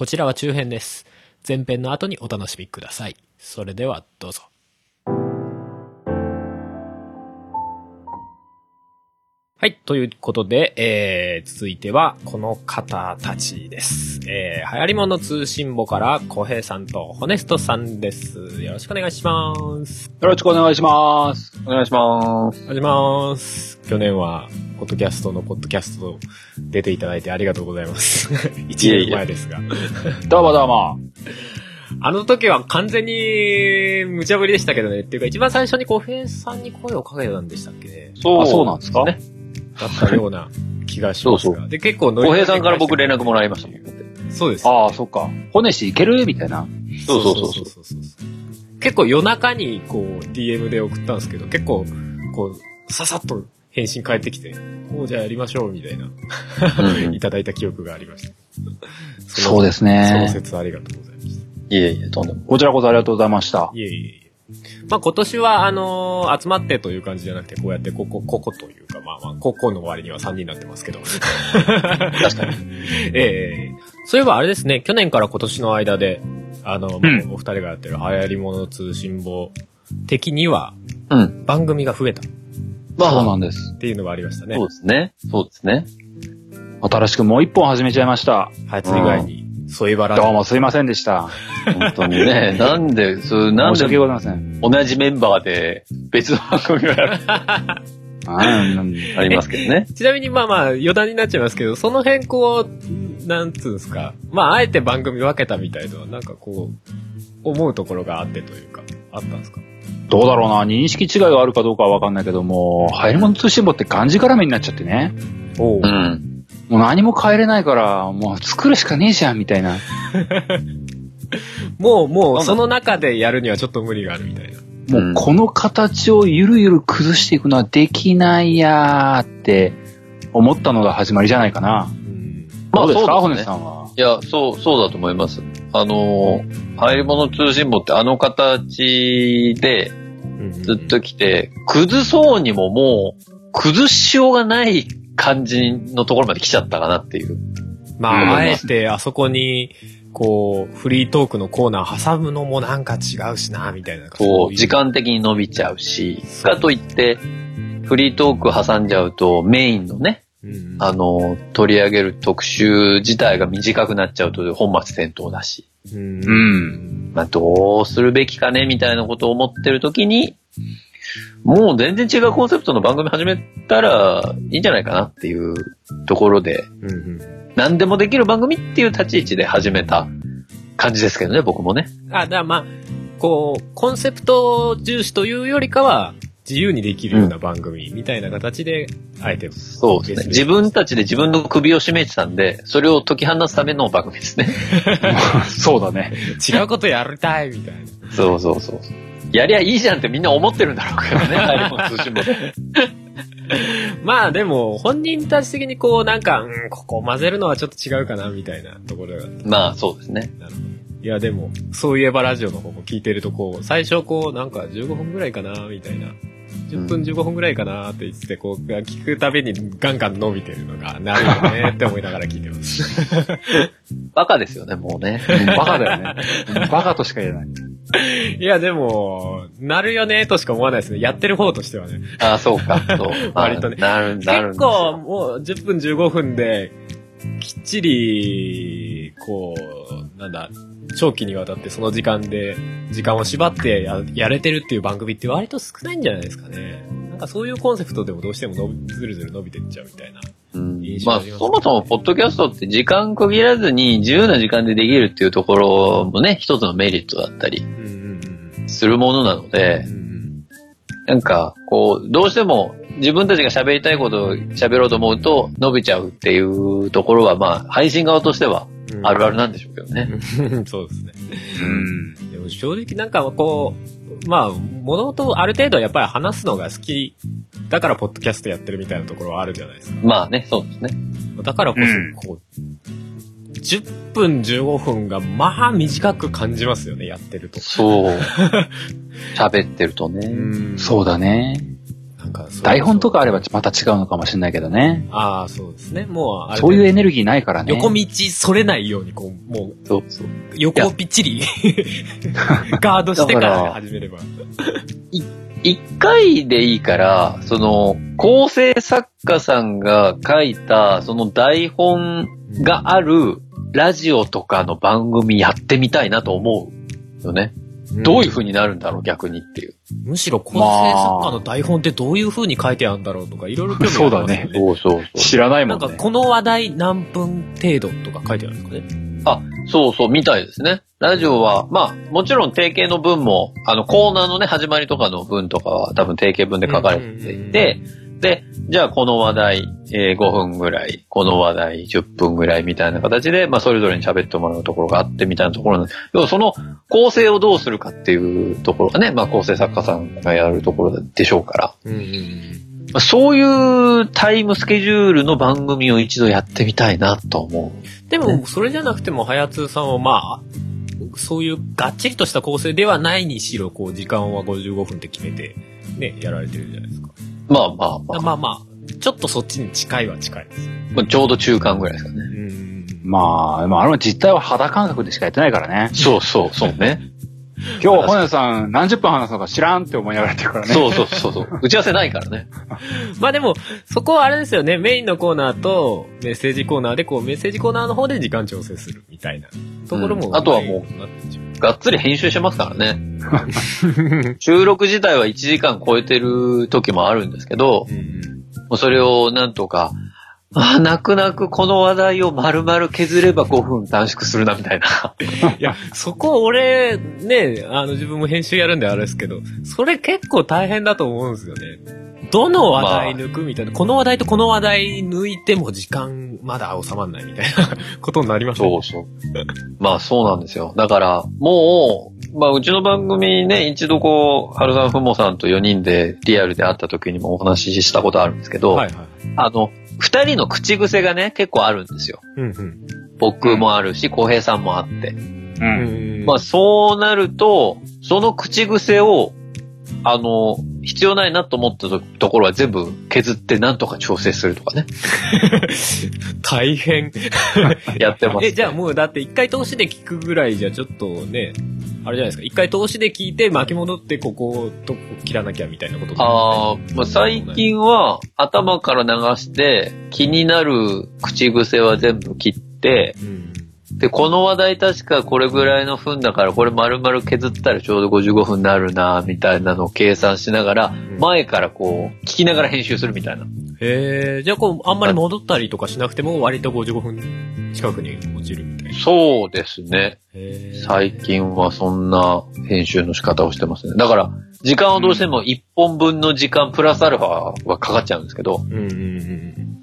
こちらは中編です。前編の後にお楽しみください。それではどうぞ。はい。ということで、えー、続いては、この方たちです。えー、流行り物通信簿から、小平さんとホネストさんです。よろしくお願いします。よろしくお願いします。お願いします。お願いします。去年は、ポッドキャストのポッドキャスト出ていただいてありがとうございます。1年前ですが。どうもどうも。あの時は完全に無茶ぶりでしたけどね。っていうか、一番最初に小平さんに声をかけたんでしたっけね。そうあそうなんですか？ね。だったような気がしますが。そうで、結構乗小平さんから僕連絡。絡もらいましたもん。そうです。ああ、そっか。骨しいけるみたいな。そうそうそうそうそうそう結構夜中にこう DM で送ったんですけど、結構こう、ささっと返信返ってきて、おうじゃあやりましょうみたいな、うん いただいた記憶がありました。そうですそのね。説ありがとうございました。いえいえ、とんでも。こちらこそありがとうございました。いえいえ。まあ今年はあのー集まってという感じじゃなくて、こうやってここ、ここというか、まあまあ、ここの割には3人になってますけど。確かに。ええそういえばあれですね、去年から今年の間で、あの、まあうんお二人がやってる流行り物通信簿的にはうん。番組が増えたっまあ、そうなんです。ていうのがありましたね。そうですね。そうですね。新しくもう一本始めちゃいました。初以外に、そういえばラジオどうもすいませんでした。本当にね。なんで、そう、なんで申し訳ございません。同じメンバーで別の番組が あうんありますけどね。ちなみにまあまあ余談になっちゃいますけど、その辺こう、なんつうんですか、まああえて番組分けたみたいのは、なんかこう、思うところがあってというか、あったんですか？どうだろうな。認識違いがあるかどうかはわかんないけども、入り物通信簿って漢字絡みになっちゃってね。おううん。もう何も変えれないから、もう作るしかねえじゃん、みたいな。もうもうその中でやるにはちょっと無理があるみたいな。もうこの形をゆるゆる崩していくのはできないやーって思ったのが始まりじゃないかな。うんまあどうですか、ね骨さんは？いや、そう、そうだと思います。あのー、入り物通信簿ってあの形でずっと来て、崩そうにももう、崩しようがない感じのところまで来ちゃったかなっていう。まうんあ、あえてあそこに、こう、フリートークのコーナー挟むのもなんか違うしな、みたいな。こ、いう時間的に伸びちゃうし、かといって、フリートーク挟んじゃうと、メインのね、うんあの、取り上げる特集自体が短くなっちゃうと本末転倒だし、うんうん。まあ、どうするべきかね、みたいなことを思ってるときに、もう全然違うコンセプトの番組始めたらいいんじゃないかなっていうところで、うんうん何でもできる番組っていう立ち位置で始めた感じですけどね、僕もね。あ、だからまあ、こう、コンセプト重視というよりかは、自由にできるような番組みたいな形で、あえて、そうですね。自分たちで自分の首を絞めてたんで、それを解き放つための番組ですね。そうだね。違うことやりたいみたいな。そうそうそう。やりゃいいじゃんってみんな思ってるんだろうけどね、iPhone 通信簿で。まあでも、本人たち的にこう、なんか、うん、ここを混ぜるのはちょっと違うかな、みたいなところが。まあそうですね。なるほど。いや、でも、そういえばラジオの方も聞いてると、こう、最初こう、なんか15分ぐらいかな、みたいな。10分15分ぐらいかなって言ってて、こう、聞くたびにガンガン伸びてるのが、なるほどねって思いながら聞いてます。バカですよね、もうね。バカだよね。バカとしか言えない。いや、でも、なるよねとしか思わないですね。やってる方としてはね。ああ、そうか。そう。割とねあなる、なるん結構、もう10分15分で、きっちり、こう、なんだ、長期にわたってその時間で、時間を縛ってややれてるっていう番組って割と少ないんじゃないですかね。なんかそういうコンセプトでもどうしてもずるずる伸びてっちゃうみたいな。うんまあ、そもそも、ポッドキャストって時間区切らずに自由な時間でできるっていうところもね、一つのメリットだったりするものなのでうん。う、んなんか、こう、どうしても自分たちが喋りたいことを喋ろうと思うと伸びちゃうっていうところは、まあ、配信側としてはうんあるあるなんでしょうけどね。う んそうですね。うん。でも正直なんかこう、まあ、物事ある程度やっぱり話すのが好きだからポッドキャストやってるみたいなところはあるじゃないですか。まあね、そうですね。だからこうんそ、こう、10分15分がまあ短く感じますよね、やってると。そう。喋ってるとね。うんそうだね。ななんか台本とかあればまた違うのかもしれないけどね。ああ、そうですね。もう、あれそういうエネルギーないからね。横道それないように、こう、もう、そうそう。横をぴっちり、ガードしてから始めれば。一回でいいから、その、構成作家さんが書いた、その台本があるラジオとかの番組やってみたいなと思うよね。どういう風になるんだろう、逆にっていう。むしろ構成作家の台本ってどういう風に書いてあるんだろうとか、いろいろ興味ありますよそうだねそうそう。知らないもんね。なんかこの話題何分程度とか書いてあるんですかね。あ、そうそう、みたいですね。ラジオは、まあ、もちろん定型の文も、あの、コーナーのね、始まりとかの文とかは多分定型文で書かれていて、で、じゃあこの話題、えー5分ぐらい、この話題10分ぐらいみたいな形で、まあそれぞれに喋ってもらうところがあってみたいなところなんで要はその構成をどうするかっていうところがね、まあ構成作家さんがやるところでしょうから、うんうんうん。まあそういうタイムスケジュールの番組を一度やってみたいなと思う。でも、それじゃなくても、はやつさんは、まあ、そういうがっちりとした構成ではないにしろ、こう、時間は55分って決めて、ね、やられてるじゃないですか。まあまあまあ、まあまあ、ちょっとそっちに近いは近いです。まあちょうど中間ぐらいですかね。うん。まあ、まあ、あれは実態は肌感覚でしかやってないからね。そうそう、そうね。今日、本屋さん何十分話すのか知らんって思いながらやってるからね。そうそうそうそう。打ち合わせないからね。まあでも、そこはあれですよね、メインのコーナーとメッセージコーナーで、こう、メッセージコーナーの方で時間調整するみたいなところも、うんあとはもうがっつり編集してますからね。収録自体は1時間超えてる時もあるんですけど、うんうんもうそれをなんとか、ああ、泣く泣くこの話題を丸々削れば5分短縮するな、みたいな。いや、そこ俺、ね、あの自分も編集やるんであれですけど、それ結構大変だと思うんですよね。どの話題抜くみたいな、この話題とこの話題抜いても時間まだ収まんないみたいな ことになりますそうそう。まあそうなんですよ。だから、もう、まあうちの番組ね、一度こう、春さん、ふもさんと4人でリアルで会った時にもお話ししたことあるんですけど、はいはい。あの、二人の口癖がね、結構あるんですよ。うんうん。僕もあるし、小平さんもあって。う。うんんまあそうなると、その口癖を、あの、必要ないなと思ったとところは全部削ってなんとか調整するとかね。大変。やってます、え、じゃあもうだって一回通しで聞くぐらいじゃちょっとね、あれじゃないですか。一回通しで聞いて巻き戻ってこことこ切らなきゃみたいなことああ、まあ、最近は頭から流して気になる口癖は全部切って、うん。で、この話題確かこれぐらいの分だからこれ丸々削ったらちょうど55分になるな、みたいなのを計算しながら、ん前からこう、聞きながら編集するみたいな。へえ、じゃあこう、あんまり戻ったりとかしなくても割と55分近くに落ちるみたいな。そうですね。最近はそんな編集の仕方をしてますね。だから、時間をどうしても1本分の時間プラスアルファはかかっちゃうんですけど、うんうん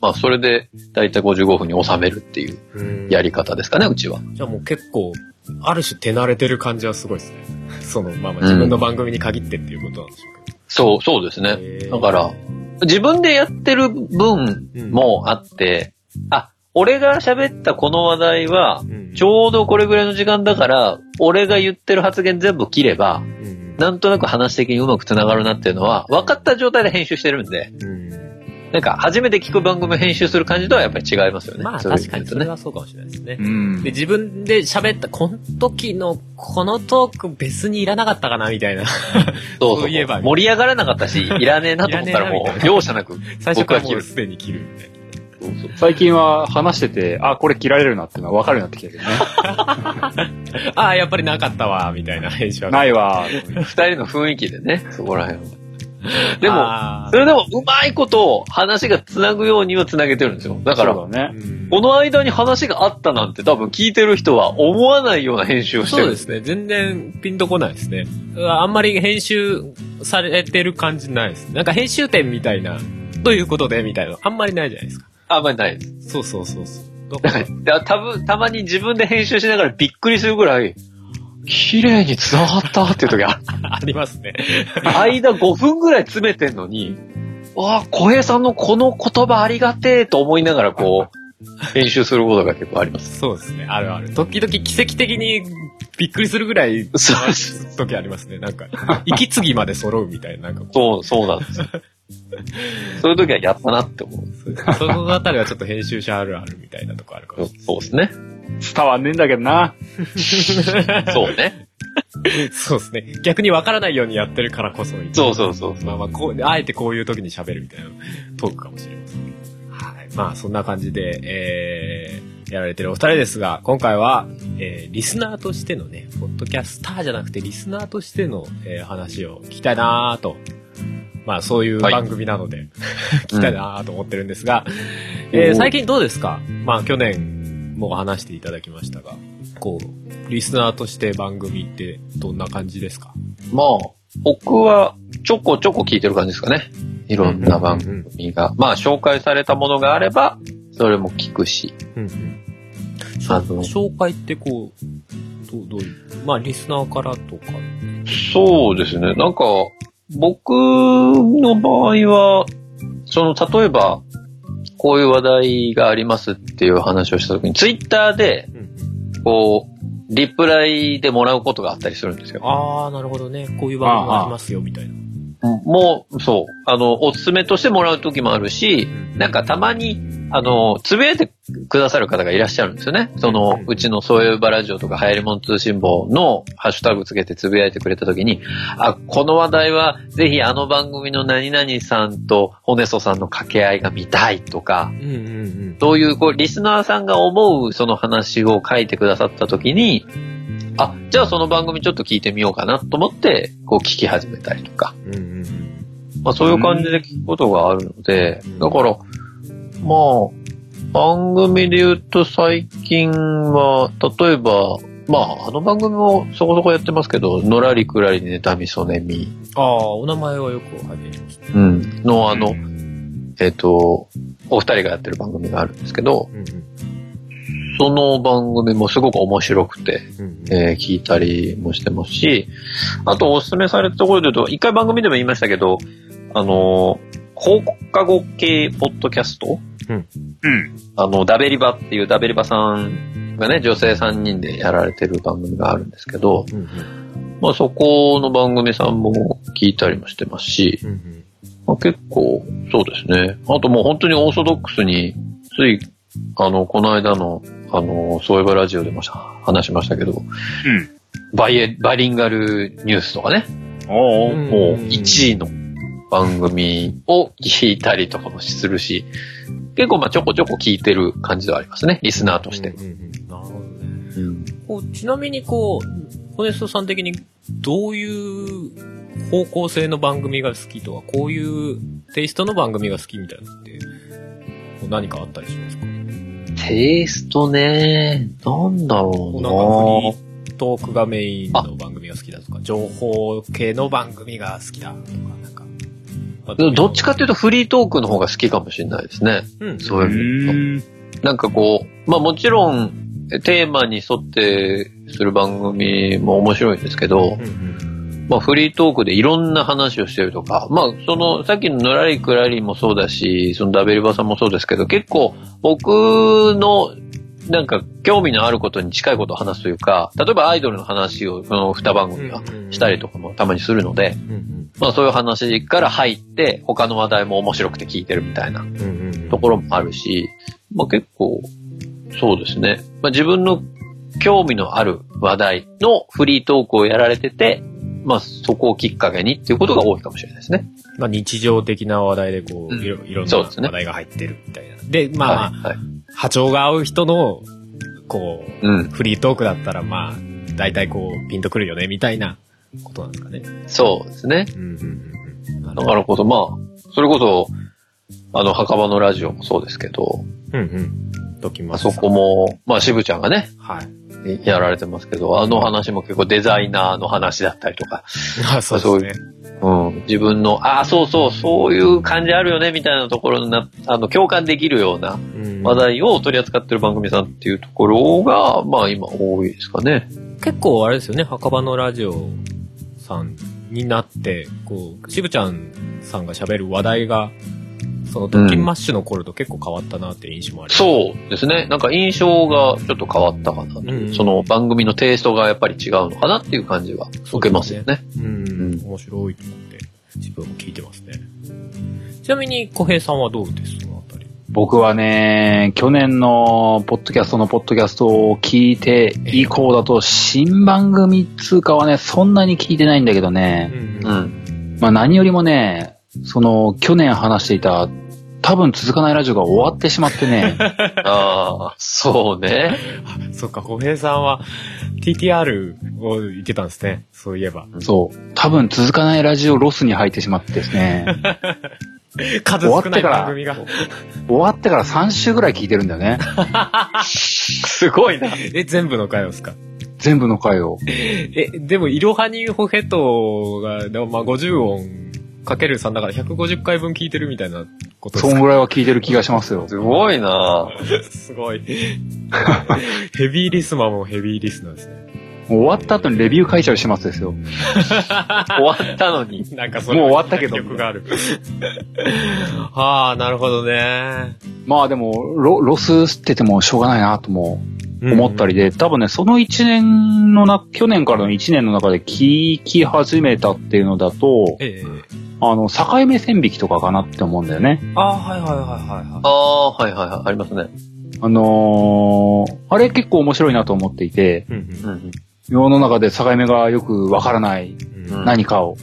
まあそれでだいたい55分に収めるっていううんうん。やり方ですかね、うちは。じゃあもう結構、ある種手慣れてる感じはすごいですね。その、まあまあ自分の番組に限ってっていうことなんでしょうけど。そう、そうですね。だから、自分でやってる分もあって、あ、俺が喋ったこの話題は、うん、ちょうどこれぐらいの時間だから、俺が言ってる発言全部切れば、うんなんとなく話的にうまく繋がるなっていうのは、分かった状態で編集してるんで、うん。なんか初めて聞く番組を編集する感じとはやっぱり違いますよね。まあ確かにそれはそうかもしれないですね。うんで、。自分で喋った、この時の、このトーク別にいらなかったかな、みたいな。そうそういえば盛り上がらなかったし、いらねえなと思ったらもう、容赦なく、最初からすでに切るみたいな。最近は話してて、あ、これ切られるなっていうのは分かるようになってきたけどね。ああ、やっぱりなかったわ、みたいな編集は。ないわ。二人の雰囲気でね、そこら辺は。でも、それでもうまいこと話が繋ぐようには繋げてるんですよ。だから、そうだね。うんこの間に話があったなんて多分聞いてる人は思わないような編集をしてる。そうですね。全然ピンとこないですね。あんまり編集されてる感じないです。なんか編集点みたいな、ということでみたいなのあんまりないじゃないですか。あんまりないです。そうそうそうそう。だから、だから多分、たまに自分で編集しながらびっくりするぐらい、綺麗に繋がったっていう時ある。ありますね。間5分ぐらい詰めてんのに、わあ、小平さんのこの言葉ありがてえと思いながらこう、編集することが結構あります。そうですね。あるある。時々奇跡的にびっくりするぐらい、そう時ありますね。なんか、息継ぎまで揃うみたいな、なんかこそう、そうなんですよ。そういう時はやったなって思う。う、そのあたりはちょっと編集者あるあるみたいなとこあるかもしそうですね。伝わんねえんだけどな。そうね。そうですね。逆にわからないようにやってるからこそ。そうそうそう。まあまあ、こう、あえてこういう時に喋るみたいなトークかもしれません。はい。まあ、そんな感じで、えー、やられてるお二人ですが、今回は、えー、リスナーとしてのね、ポッドキャスターじゃなくてリスナーとしての、えー話を聞きたいなーと。まあ、そういうはい番組なので、聞きたいなーと思ってるんですが、えー最近どうですか？まあ、去年も話していただきましたが、こう、リスナーとして番組ってどんな感じですか？まあ、僕はちょこちょこ聞いてる感じですかね。いろんな番組が。まあ、紹介されたものがあれば、それも聞くし。うんうん。あの紹介ってこう、どう、どういう、まあ、リスナーからとか？そうですね。なんか、僕の場合は、その、例えば、こういう話題がありますっていう話をしたときに、ツイッターで、うんこう、リプライでもらうことがあったりするんですよ。ああ、なるほどね。こういう番組がありますよ、みたいな。もう、そう。あの、おすすめとしてもらう時もあるし、なんかたまに、あの、つぶやいてくださる方がいらっしゃるんですよね。その、うちのそういうバラジオとか、流行り物通信簿のハッシュタグつけてつぶやいてくれた時に、あ、この話題は、ぜひあの番組の何々さんとホネソさんの掛け合いが見たいとか、うんうんうん。そういう、こう、リスナーさんが思うその話を書いてくださった時に、あ、じゃあその番組ちょっと聞いてみようかなと思って、こう聞き始めたりとか。うんうんうん。まあそういう感じで聞くことがあるのでうん、だから、まあ、番組で言うと最近は、例えば、まあ、あの番組もそこそこやってますけど、のらりくらりネタみそねみ、ああ、お名前はよく拝見しました。うん、のあのう、んえっ、と、お二人がやってる番組があるんですけど、うんうん。その番組もすごく面白くて、うんうん。えー聞いたりもしてますし、あとおすすめされたところで言うと、一回番組でも言いましたけど、あのー放課後系ポッドキャスト？うん。あの、ダベリバっていうダベリバさんがね、女性3人でやられてる番組があるんですけど、うんうん。まあそこの番組さんも聞いたりもしてますし、うんうん。まあ、結構、そうですね。あともう本当にオーソドックスに、つい、あの、この間の、あの、そういえばラジオでも話しましたけど、うん。バイエ、バイリンガルニュースとかね、おうもう1位の番組を聞いたりとかもするし、結構まあちょこちょこ聞いてる感じではありますね、リスナーとしてうん。うんうん。なるほどね。うんこう、ちなみにこう、ホネストさん的にどういう方向性の番組が好きとか、こういうテイストの番組が好きみたいなのって、こう何かあったりしますか？テイストね、なんだろうこうなんかフリートークがメインの番組が好きだとか、情報系の番組が好きだとか。どっちかっていうとフリートークの方が好きかもしれないですね。うん。そういう。なんかこう、まあもちろん、テーマに沿ってする番組も面白いんですけどう、んうん。まあフリートークでいろんな話をしてるとか、まあそのさっきののらりくらりもそうだし、そのダベリバさんもそうですけど、結構僕のなんか興味のあることに近いことを話すというか、例えばアイドルの話をこの二番組はしたりとかもたまにするので、うんうん。まあそういう話から入って他の話題も面白くて聞いてるみたいな。ところもあるし、まあ結構そうですね。まあ自分の興味のある話題のフリートークをやられてて、まあそこをきっかけにっていうことが多いかもしれないですね。まあ日常的な話題でこう、うんいろいろんな話題が入ってるみたいな。で、まあ、はい、はい。波長が合う人の、こう、うん。フリートークだったら、まあ、大体こう、ピンとくるよね、みたいなことなんですかね。そうですね。うんうんうんだほど。からこそ、まあ、それこそ、あの、墓場のラジオもそうですけど、うんうん。ときます。あそこ。も、まあ、渋ちゃんがね、はい。やられてますけど、あの話も結構デザイナーの話だったりとか、あ、そうですね。うん、自分の、ああ、そうそう、そういう感じあるよね、みたいなところにな、あの、共感できるようなうん話題を取り扱ってる番組さんっていうところが、まあ今多いですかね。結構あれですよね、墓場のラジオさんになって、こう、渋ちゃんさんが喋る話題がその、ドッキンマッシュの頃と結構変わったなっていう印象もあります。そうですね。なんか印象がちょっと変わったかなと。うんその番組のテイストがやっぱり違うのかなっていう感じは受けますよね。う。うんん面白いと思って、自分も聞いてますね。ちなみに、小平さんはどうです？そのあたり。僕はね、去年のポッドキャストのポッドキャストを聞いて以降だと、新番組っつうかはね、そんなに聞いてないんだけどね。んうん。まあ何よりもね、その、去年話していた、多分続かないラジオが終わってしまってね。ああ、そうね。そっか、小平さんは TTR を言ってたんですね。そういえば。そう。多分続かないラジオロスに入ってしまってですね。数少ない番組が。終わってから3週ぐらい聞いてるんだよね。すごいな。え、全部の回をですか？全部の回を。え、でも、イロハニーホヘトが、でもまあ50音かける3だから150回分聞いてるみたいなことですか？そんぐらいは聞いてる気がしますよ。すごいなすごい。ヘビーリスナーもヘビーリスナーですね。終わった後にレビュー書いちゃう始末ですよ。終わったのに。なんかそもう終わったけど曲がある。はあ、なるほどね。まあでも、ロロス吸っててもしょうがないなとも思ったりで、多分ね、その1年のな、去年からの1年の中で聞き始めたっていうのだと、ええあの、境目線引きとかかなって思うんだよね。ああ、はいはいはいはいはああ、はいはいはい。ありますね。あのーあれ結構面白いなと思っていて、い。うんうん。世の中で境目がよくわからない何かを、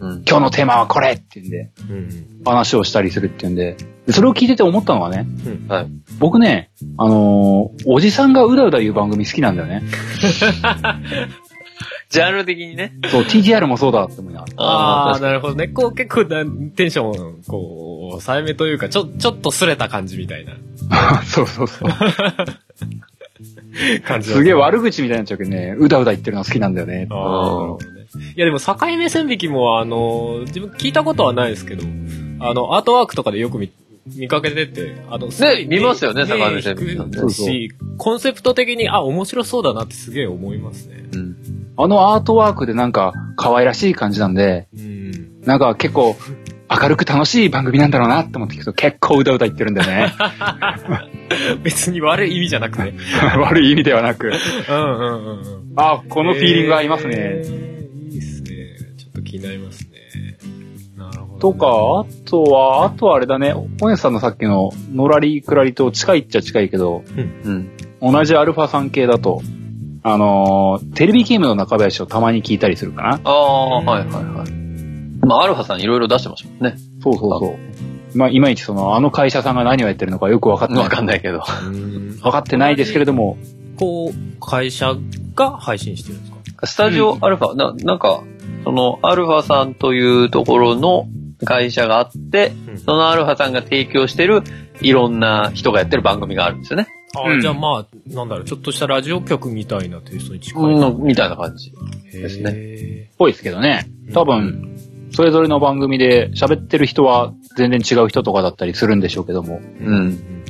うん。今日のテーマはこれっていうんで、うん話をしたりするっていうんで、でそれを聞いてて思ったのはね、うんはい。僕ね、あのーおじさんがうだうだ言う番組好きなんだよね。ジャンル的にね。そう、TTR もそうだって思いながら。ああ、なるほどね。こう結構なテンション、こう、抑えめというか、ちょ、ちょっと擦れた感じみたいな そうそうそう。感じすげえ悪口みたいになっちゃうけどね、うだうだ言ってるの好きなんだよね。ああ、なるほどね。いやでも、境目線引きも、あの、自分聞いたことはないですけど、あの、アートワークとかでよく見、見かけてて、あの、すごい見ますよねね境目線引きなんて引くし、コンセプト的に、あ、面白そうだなってすげえ思いますね。うん。あのアートワークでなんか可愛らしい感じなんで、うん。なんか結構明るく楽しい番組なんだろうなって思って聞くと結構うだうだ言ってるんだよね。別に悪い意味じゃなくて。悪い意味ではなく。うんうんうんうん。あ、このフィーリング合いますね。えーいいっすね。ちょっと気になりますね。なるほど、とか、あとは、あとはあれだね、おねさんのさっきののらりくらりと近いっちゃ近いけど、うん。同じアルファ3系だと、あのーテレビゲームの中林をたまに聞いたりするかな。ああ、はいはいはい。まあ、アルファさんいろいろ出してましたもんね。そうそうそう。まあ、いまいちその、あの会社さんが何をやってるのかよくわかってない。わかんないけど。うんわかってないですけれども、こう、会社が配信してるんですか？スタジオアルファ、な、なんか、その、アルファさんというところの会社があって、うんそのアルファさんが提供してるいろんな人がやってる番組があるんですよね。あ、うんじゃあまあ、なんだろう、ちょっとしたラジオ局みたいなテイストに近い。うん、みたいな感じ。ですねね。ぽいですけどね。多分、それぞれの番組で喋ってる人は全然違う人とかだったりするんでしょうけども、うん。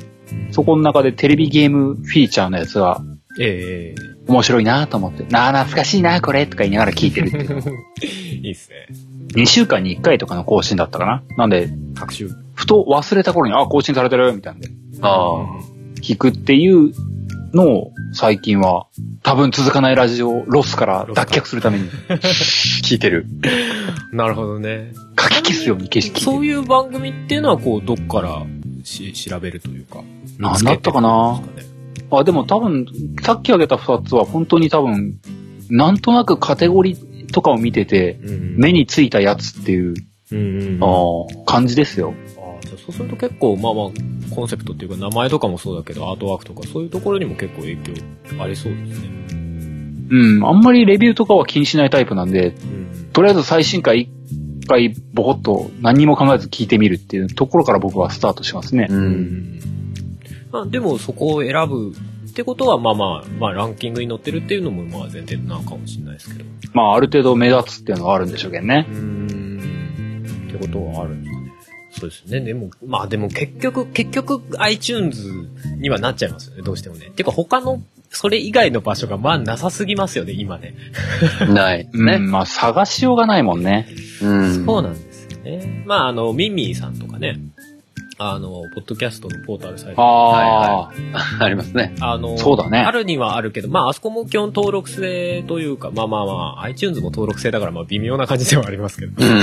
そこの中でテレビゲームフィーチャーのやつがええ面白いなと思って、なあ、懐かしいな、これとか言いながら聞いてるっていう。いいっすね。2週間に1回とかの更新だったかな。なんで、各週。ふと忘れた頃に、あ、更新されてるみたいなんで、ああ。聞くっていうのを最近は多分続かないラジオロスから脱却するために 聞いてる。なるほどね。書き消すように景色そういう番組っていうのは、こう、どっからし調べるというか。なんだったかな？あ、でも多分、さっき挙げた2つは本当に多分、なんとなくカテゴリーとかを見てて、うん目についたやつっていううんうん。ああ。感じですよ。そうすると結構、まあまあ、コンセプトっていうか名前とかもそうだけど、アートワークとかそういうところにも結構影響ありそうですね。うん、あんまりレビューとかは気にしないタイプなんで、うん。とりあえず最新回一回ボコッと何にも考えず聞いてみるっていうところから僕はスタートしますね。う。うんん。まあ、でもそこを選ぶってことは、まあまあ、まあランキングに載ってるっていうのもまあ前提なのかもしれないですけど。まあある程度目立つっていうのはあるんでしょうけどね。うーん。ってことはあるんですかね。そうですね。でも、まあでも結局、結局 iTunes にはなっちゃいますよね。どうしてもね。てか他の、それ以外の場所がまあなさすぎますよね、今ね。ない。うん、ね。まあ探しようがないもんね。うん。そうなんですよね。まああの、ミンミーさんとかね。あの、ポッドキャストのポータルサイト。ああ、ありますね。あの、そうだねあるにはあるけど、まあ、あそこも基本登録制というか、まあまあまあ、iTunes も登録制だから、まあ微妙な感じではありますけど。うん。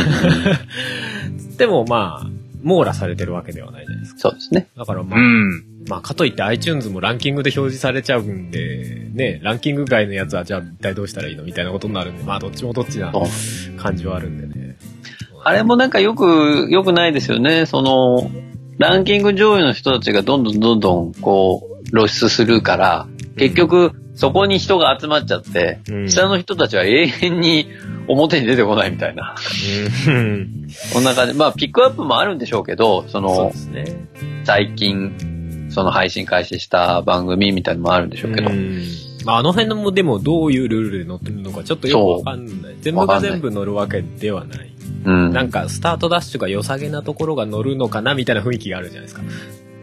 でもまあ、網羅されてるわけではないじゃないですか。そうですね。だからまあ、うん。まあ、かといって iTunes もランキングで表示されちゃうんで、ね、ランキング外のやつはじゃあ一体どうしたらいいのみたいなことになるんで、まあ、どっちもどっちな感じはあるんでね。あれもなんかよく、よくないですよね。その、ランキング上位の人たちがどんどんどんどん、こう、露出するから、結局、そこに人が集まっちゃって、うん下の人たちは永遠に表に出てこないみたいな。うん。こんな感じ。まあ、ピックアップもあるんでしょうけど、そので、すね。最近、その配信開始した番組みたいなのもあるんでしょうけど。うんまあ、あの辺のもでもどういうルールで載ってるのかちょっとよくわかんない。全部が全部載るわけではない。うん。なんか、スタートダッシュが良さげなところが載るのかなみたいな雰囲気があるじゃないですか。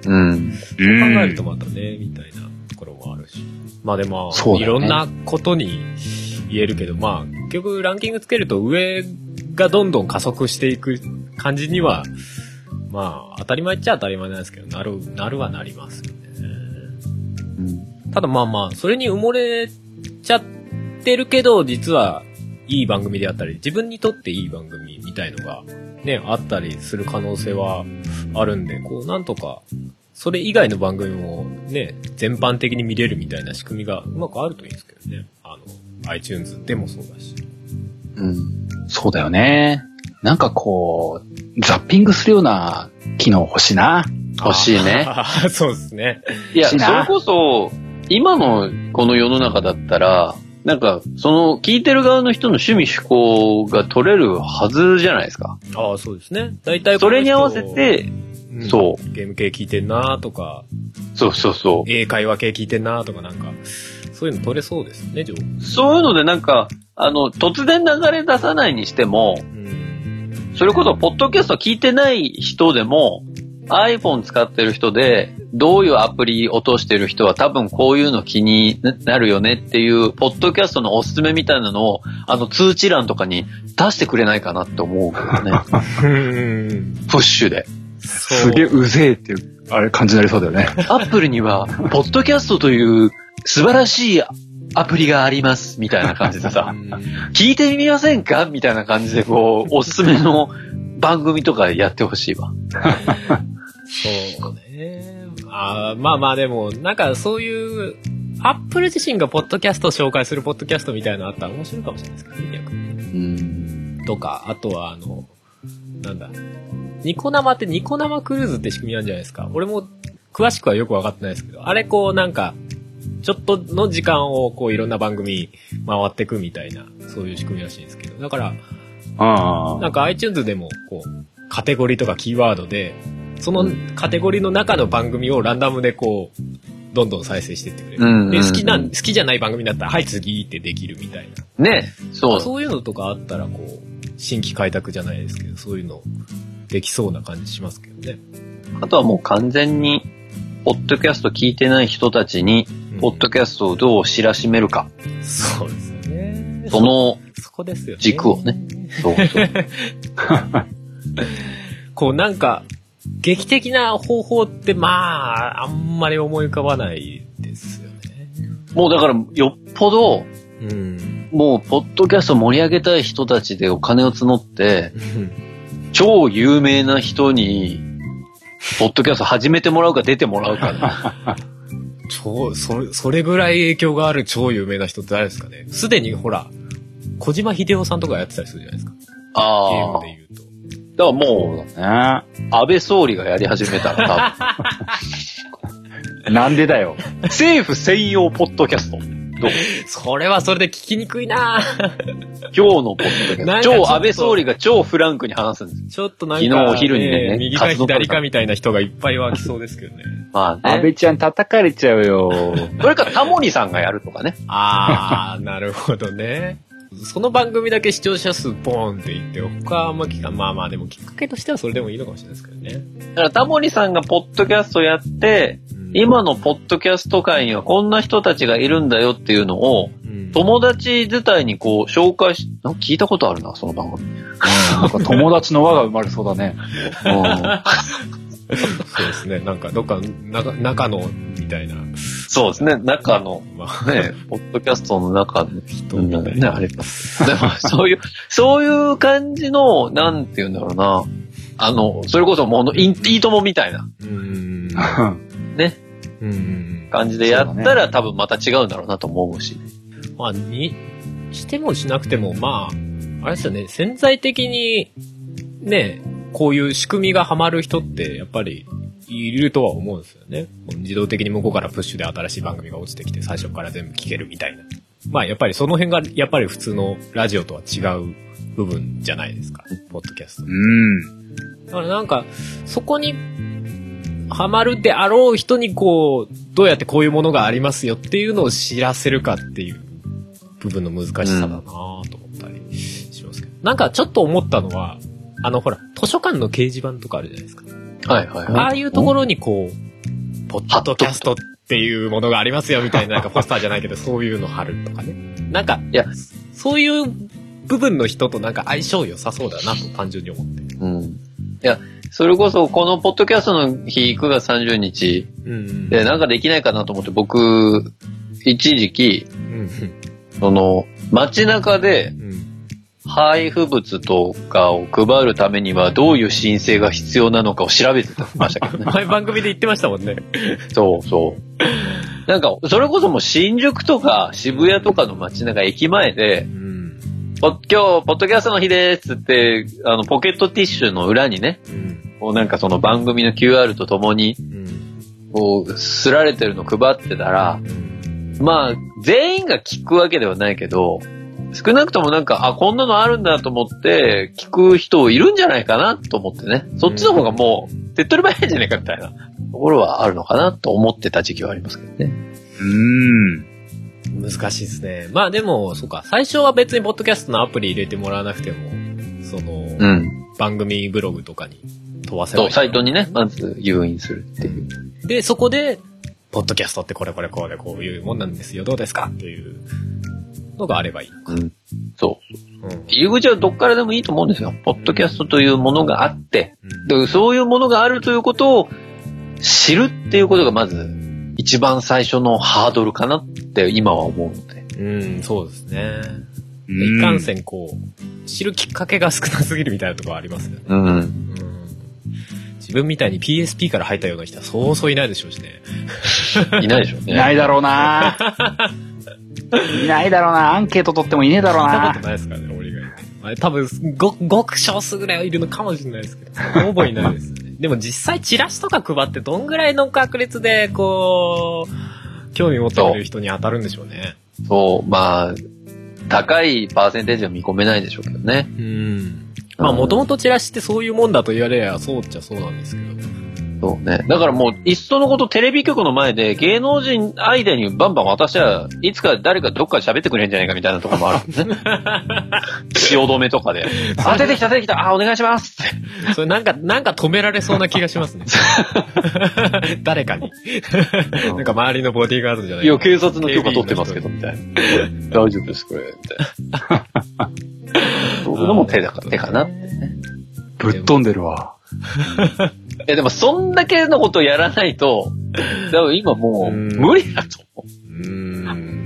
うん。そう考えるとまたね、みたいな。まあでも、ねいろんなことに言えるけど、まあ、結局ランキングつけると上がどんどん加速していく感じには、まあ、当たり前っちゃ当たり前なんですけど、なる、なるはなりますよね。ただまあまあ、それに埋もれちゃってるけど、実はいい番組であったり、自分にとっていい番組みたいのが、ね、あったりする可能性はあるんで、こう、なんとか、それ以外の番組もね、全般的に見れるみたいな仕組みがうまくあるといいんですけどね。あの、iTunes でもそうだし。うん。そうだよね。なんかこう、ザッピングするような機能欲しいな。欲しいね。そうですね。いや、それこそ、今のこの世の中だったら、なんか、その、聞いてる側の人の趣味趣向が取れるはずじゃないですか。ああ、そうですね。大体それに合わせて、うんそうゲーム系聞いてんなとか、そうそうそ英会話系聞いてんなとかなんか、そういうの取れそうですね、情報。う。そういうのでなんか、あの、突然流れ出さないにしても、うん。それこそ、ポッドキャスト聞いてない人でも、iPhone 使ってる人で、どういうアプリ落としてる人は多分こういうの気になるよねっていう、ポッドキャストのおすすめみたいなのを、あの通知欄とかに出してくれないかなって思うけどね。プッシュで。すげえうぜえっていう、あれ感じになりそうだよね。アップルには、ポッドキャストという素晴らしいアプリがあります、みたいな感じでさ、聞いてみませんかみたいな感じで、こう、おすすめの番組とかやってほしいわ。そうね。あーまあまあでも、なんかそういう、アップル自身がポッドキャストを紹介するポッドキャストみたいなのあったら面白いかもしれないですけどね、逆にね。うん。とか、あとはあの、なんだ、ニコ生ってニコ生クルーズって仕組みなんじゃないですか。俺も詳しくはよくわかってないですけど、あれこうなんか、ちょっとの時間をこういろんな番組回ってくみたいな、そういう仕組みらしいんですけど。だから、あなんか iTunes でもこう、カテゴリーとかキーワードで、そのカテゴリーの中の番組をランダムでこう、どんどん再生してってくれる。うんうんうんで、好きな、好きじゃない番組だったら、はい、次ってできるみたいな。ねそう。そういうのとかあったら、こう、新規開拓じゃないですけど、そういうのできそうな感じしますけどね。あとはもう完全に、ポッドキャスト聞いてない人たちに、うんポッドキャストをどう知らしめるか。そうですね。その、そこですよね。軸をね。そうそう。こうなんか、劇的な方法ってまあ、あんまり思い浮かばないですよね。もうだから、よっぽど、うん。もう、ポッドキャスト盛り上げたい人たちでお金を募って、超有名な人に、ポッドキャスト始めてもらうか出てもらうかな。超、それ、それぐらい影響がある超有名な人って誰ですかねすでにほら、小島秀夫さんとかやってたりするじゃないですか。ゲーああ。ムで言うと。だからもう、ね。安倍総理がやり始めたら なんでだよ。多分、政府専用ポッドキャスト。どう？それはそれで聞きにくいな今日のポッドキャスト。超安倍総理が超フランクに話すんです。ちょっとなんか、昨日お昼にね右か左かみたいな人がいっぱい湧きそうですけどね。まあね。安倍ちゃん叩かれちゃうよ。それかタモリさんがやるとかね。あー、なるほどね。その番組だけ視聴者数ボーンって言って、他はあんま聞かん。まあまあでもきっかけとしてはそれでもいいのかもしれないですけどね。だからタモリさんがポッドキャストやって、うん今のポッドキャスト界にはこんな人たちがいるんだよっていうのを、うん友達自体にこう紹介し、なんか聞いたことあるな、その番組。なんか友達の輪が生まれそうだね。そうですね。なんか、どっか、中、中の、みたいな。そうですね。中の、まあ、ね、ポッドキャストの中の人みみたいな。ね、あれか。でも、そういう、そういう感じの、なんて言うんだろうな。あの、それこそもうの、イン、いいともみたいなうーん。ね、うん。感じでやったら、多分また違うんだろうなと思うし。まあ、に、してもしなくても、まあ、あれですよね、潜在的に、ね、こういう仕組みがハマる人って、やっぱり、いるとは思うんですよね。自動的に向こうからプッシュで新しい番組が落ちてきて、最初から全部聞けるみたいな。まあ、やっぱりその辺が、やっぱり普通のラジオとは違う部分じゃないですか。ポッドキャスト。うん。だからなんか、そこに、ハマるであろう人にこう、どうやってこういうものがありますよっていうのを知らせるかっていう部分の難しさだなと思ったりしますけど。なんかちょっと思ったのは、あのほら、図書館の掲示板とかあるじゃないですか。はいはいあはい。あいうところにこう、ポッドキャストっていうものがありますよみたいな、なんかポスターじゃないけど、そういうの貼るとかね。なんか、いやそういう部分の人となんか相性良さそうだなと単純に思って。うん。いや、それこそ、このポッドキャストの日、9月30日うんで、なんかできないかなと思って、僕、一時期、うん。その、街中でうん。配布物とかを配るためにはどういう申請が必要なのかを調べてましたけどね。前番組で言ってましたもんね。そうそう。なんか、それこそもう新宿とか渋谷とかの街中駅前でう、ん。ポッ今日、ポッドキャストの日ですっつって、あの、ポケットティッシュの裏にね、うん。なんかその番組の QR とともに、うん。こう、すられてるの配ってたら、まあ、全員が聞くわけではないけど、少なくともなんか、あ、こんなのあるんだと思って、聞く人いるんじゃないかなと思ってね。そっちの方がもう、手っ取り早いんじゃないかみたいなところはあるのかなと思ってた時期はありますけどね。うん。難しいですね。まあでも、そうか。最初は別にポッドキャストのアプリ入れてもらわなくても、その、うん。番組ブログとかに飛ばせばいそう、い。サイトにね、まず誘引するっていう。で、そこで、ポッドキャストってこれこれこうでこういうもんなんですよ。どうですかっていうのがあればいいのか。うん。そう。うん。入り口はどっからでもいいと思うんですよ。ポッドキャストというものがあって、でそういうものがあるということを知るっていうことがまず一番最初のハードルかなって今は思うので。うん、そうですね。うんいかんせんこう、知るきっかけが少なすぎるみたいなところありますよね。うん。うん。自分みたいに PSP から入ったような人はそうそういないでしょうしね。いないでしょうね。いないだろうないないだろうなアンケート取ってもいねえだろう見たこなとないですからね、俺以外に。あれ多分、ご、ごく少数ぐらいはいるのかもしれないですけど、ほぼいないですよね。でも実際チラシとか配ってどんぐらいの確率で、こう、興味持ってくれる人に当たるんでしょうね。そう、まあ、高いパーセンテージは見込めないでしょうけどね。うん。まあもともとチラシってそういうもんだと言われりゃそうっちゃそうなんですけど。そうね。だからもう、いっそのことテレビ局の前で芸能人間にバンバン渡したら、いつか誰かどっかで喋ってくれるんじゃないかみたいなところもあるんですね。汐留とかで。あ、出てきた出てきたあ、お願いしますって。それなんか、なんか止められそうな気がしますね。誰かに。なんか周りのボディーガードじゃないいや、警察の許可取ってますけど、みたいな。大丈夫です、これ、みたいな。そういうのも手だ手かなってね。ぶっ飛んでるわ。え、でもそんだけのことやらないと、多分今もううん無理だと思う。うーん。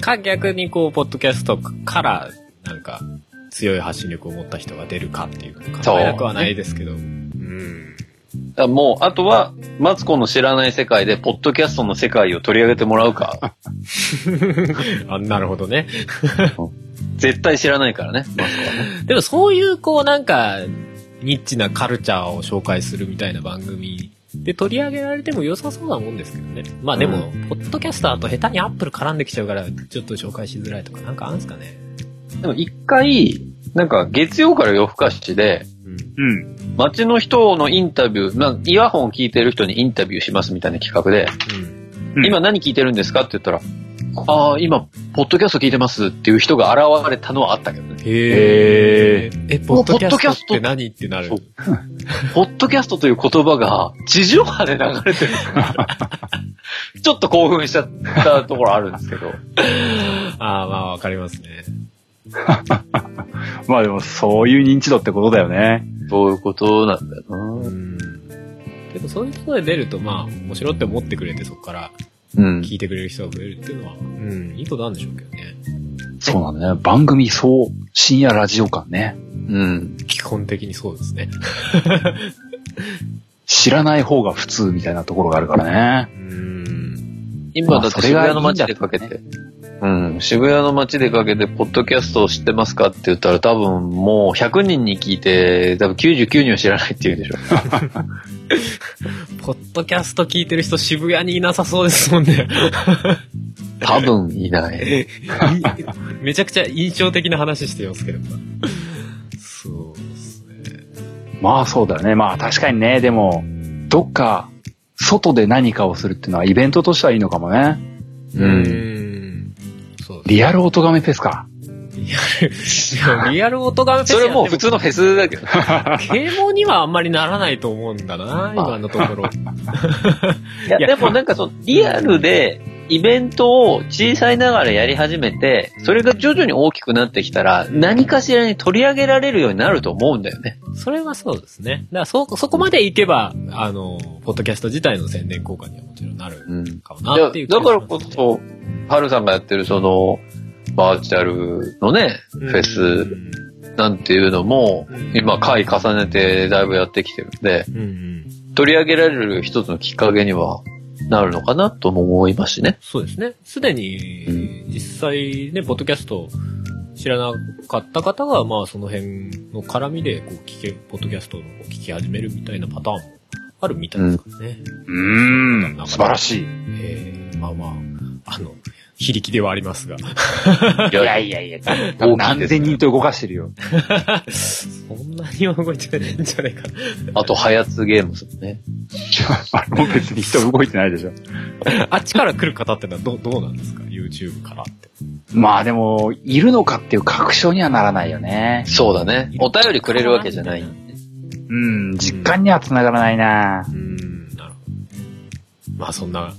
か逆にこう、ポッドキャストから、なんか、強い発信力を持った人が出るかっていう考えなくはないですけど。うん。もう、あとは、マツコの知らない世界で、ポッドキャストの世界を取り上げてもらうか。あ、なるほどね。絶対知らないからね、マツコはね。でもそういうこうなんか、ニッチなカルチャーを紹介するみたいな番組で取り上げられても良さそうなもんですけどね。まあでも、ポッドキャスターと下手にアップル絡んできちゃうから、ちょっと紹介しづらいとかなんかあるんですかね。でも一回、なんか月曜から夜更かしで、うん。うん。街の人のインタビュー、なんかイヤホン聞いてる人にインタビューしますみたいな企画で、うん。うん今何聞いてるんですかって言ったら、ああ、今、ポッドキャスト聞いてますっていう人が現れたのはあったけどね。へえ。え、ポッドキャストって何ってなる？ポッドキャストという言葉が地上波で流れてる。ちょっと興奮しちゃったところあるんですけど。ああ、まあわかりますね。まあでもそういう認知度ってことだよね。そういうことなんだよな。うん。でど、そういうところで出ると、まあ、面白って思ってくれて、そこからうん。聞いてくれる人が増えるっていうのは、うん、いいことなんでしょうけどね。そうなんだね。番組そう、深夜ラジオ感ね。うん。基本的にそうですね。知らない方が普通みたいなところがあるからね。うん。今だって渋谷の街でかけて、うん、渋谷の街でかけて、ポッドキャストを知ってますかって言ったら多分もう100人に聞いて、多分99人は知らないって言うでしょ。ポッドキャスト聞いてる人渋谷にいなさそうですもんね。多分いない。い めちゃくちゃ印象的な話してますけど。そうですね。まあそうだよね。まあ確かにね、でも、どっか、外で何かをするっていうのはイベントとしてはいいのかもね。う。うんん。そうリアルオトガメフェスか。リアル、リアルオトガメフェスそれもう普通のフェスだけど。啓蒙にはあんまりならないと思うんだな、今のところ。いや、いやでもなんかその、リアルで、イベントを小さいながらやり始めて、それが徐々に大きくなってきたら、何かしらに取り上げられるようになると思うんだよね。それはそうですね。だからそ、そこまでいけば、あの、ポッドキャスト自体の宣伝効果にはもちろんなるうん。かもなっていう気がだからこそ、ハルさんがやってるその、バーチャルのね、フェスなんていうのもうん、今回重ねてだいぶやってきてるんで、うんうん。取り上げられる一つのきっかけにはなるのかなとも思いますしね。そうですね。すでに、実際ね、ポッドキャスト知らなかった方が、まあその辺の絡みで、こう聞け、ポッドキャストを聞き始めるみたいなパターンもあるみたいですからね。うーん、素晴らしい。えー、まあまあ、あの、非力ではありますが。いいやいやいや、多分何千人と動かしてるよ。そんなには動いてないんじゃないかな。あと、ハヤツゲームスもね。あれも別に人動いてないでしょ。あっちから来る方ってのはどどうなんですか ?YouTube からって。まあでも、いるのかっていう確証にはならないよね。そうだね。お便りくれるわけじゃない。うん、実感には繋がらないなうーん、なるほど。まあそんな、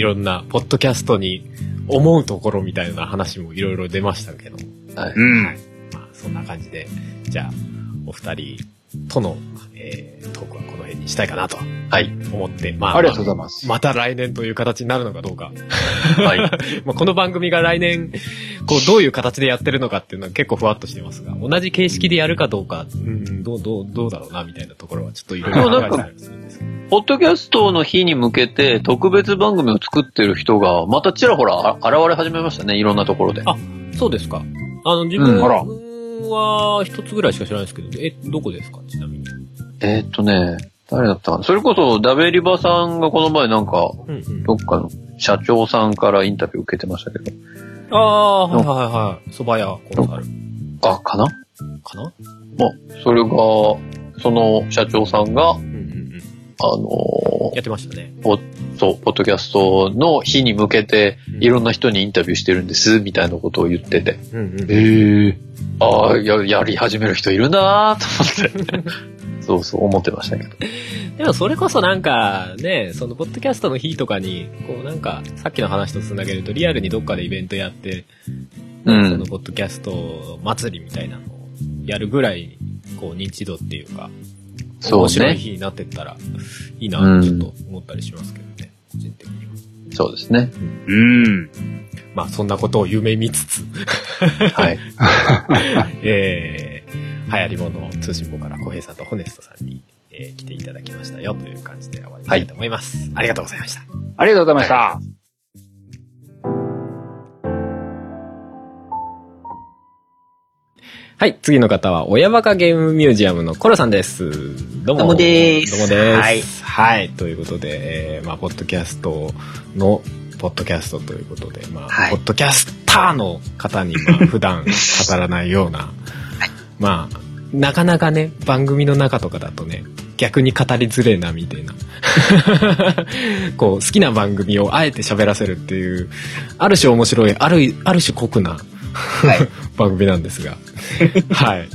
いろんな、ポッドキャストに思うところみたいな話もいろいろ出ましたけど、はい。うん。まあそんな感じで、じゃあ、お二人との、えー、トークはこの辺にしたいかなとはい。思って、まあ、ありがとうございます。また来年という形になるのかどうか。はい。まあこの番組が来年、こう、どういう形でやってるのかっていうのは結構ふわっとしてますが、同じ形式でやるかどうか、うん、どう、どう、どうだろうな、みたいなところはちょっといろいろ考えてたりするんですけど。ポッドキャストの日に向けて特別番組を作ってる人がまたちらほらあ現れ始めましたね。いろんなところで。あそうですか。あの、自分は一つぐらいしか知らないですけど、え、どこですか？ちなみに。えーっとね、誰だったかな？それこそダベリバさんがこの前なんか、うんうん。どっかの社長さんからインタビュー受けてましたけど。ああ、はいはいはい。蕎麦屋コンサルあ、かな？かな？まあ、それが、その社長さんが、うんうんうん。あのやってましたね。ーそう、ポッドキャストの日に向けて、うんいろんな人にインタビューしてるんです、みたいなことを言ってて。うんうん。へえ。ああ、や、やり始める人いるなーと思って。そうそう、思ってましたけど。でもそれこそなんかね、そのポッドキャストの日とかに、こうなんか、さっきの話とつなげるとリアルにどっかでイベントやって、うんそのポッドキャスト祭りみたいなのをやるぐらい、こう認知度っていうか、そう面白いね。日になってったらいいなとちょっと思ったりしますけどね、個人的には。そうですね。うん。まあそんなことを夢見つつ、はい。えー、流行り物通信簿から小平さんとホネストさんに、えー来ていただきましたよという感じで終わりたいと思います。ありがとうございました。ありがとうございました。はい、次の方は、親バカゲームミュージアムのコロさんです。どうも。どうもですどうもです。はいはい。ということで、えー、まあ、ポッドキャストの、ポッドキャストということで、まあ、はいポッドキャスターの方に、まあ、普段語らないような、まあ、なかなかね、番組の中とかだとね、逆に語りづれえな、みたいな。こう、好きな番組をあえて喋らせるっていう、ある種面白い、ある、ある種酷な、番組なんですが。はい。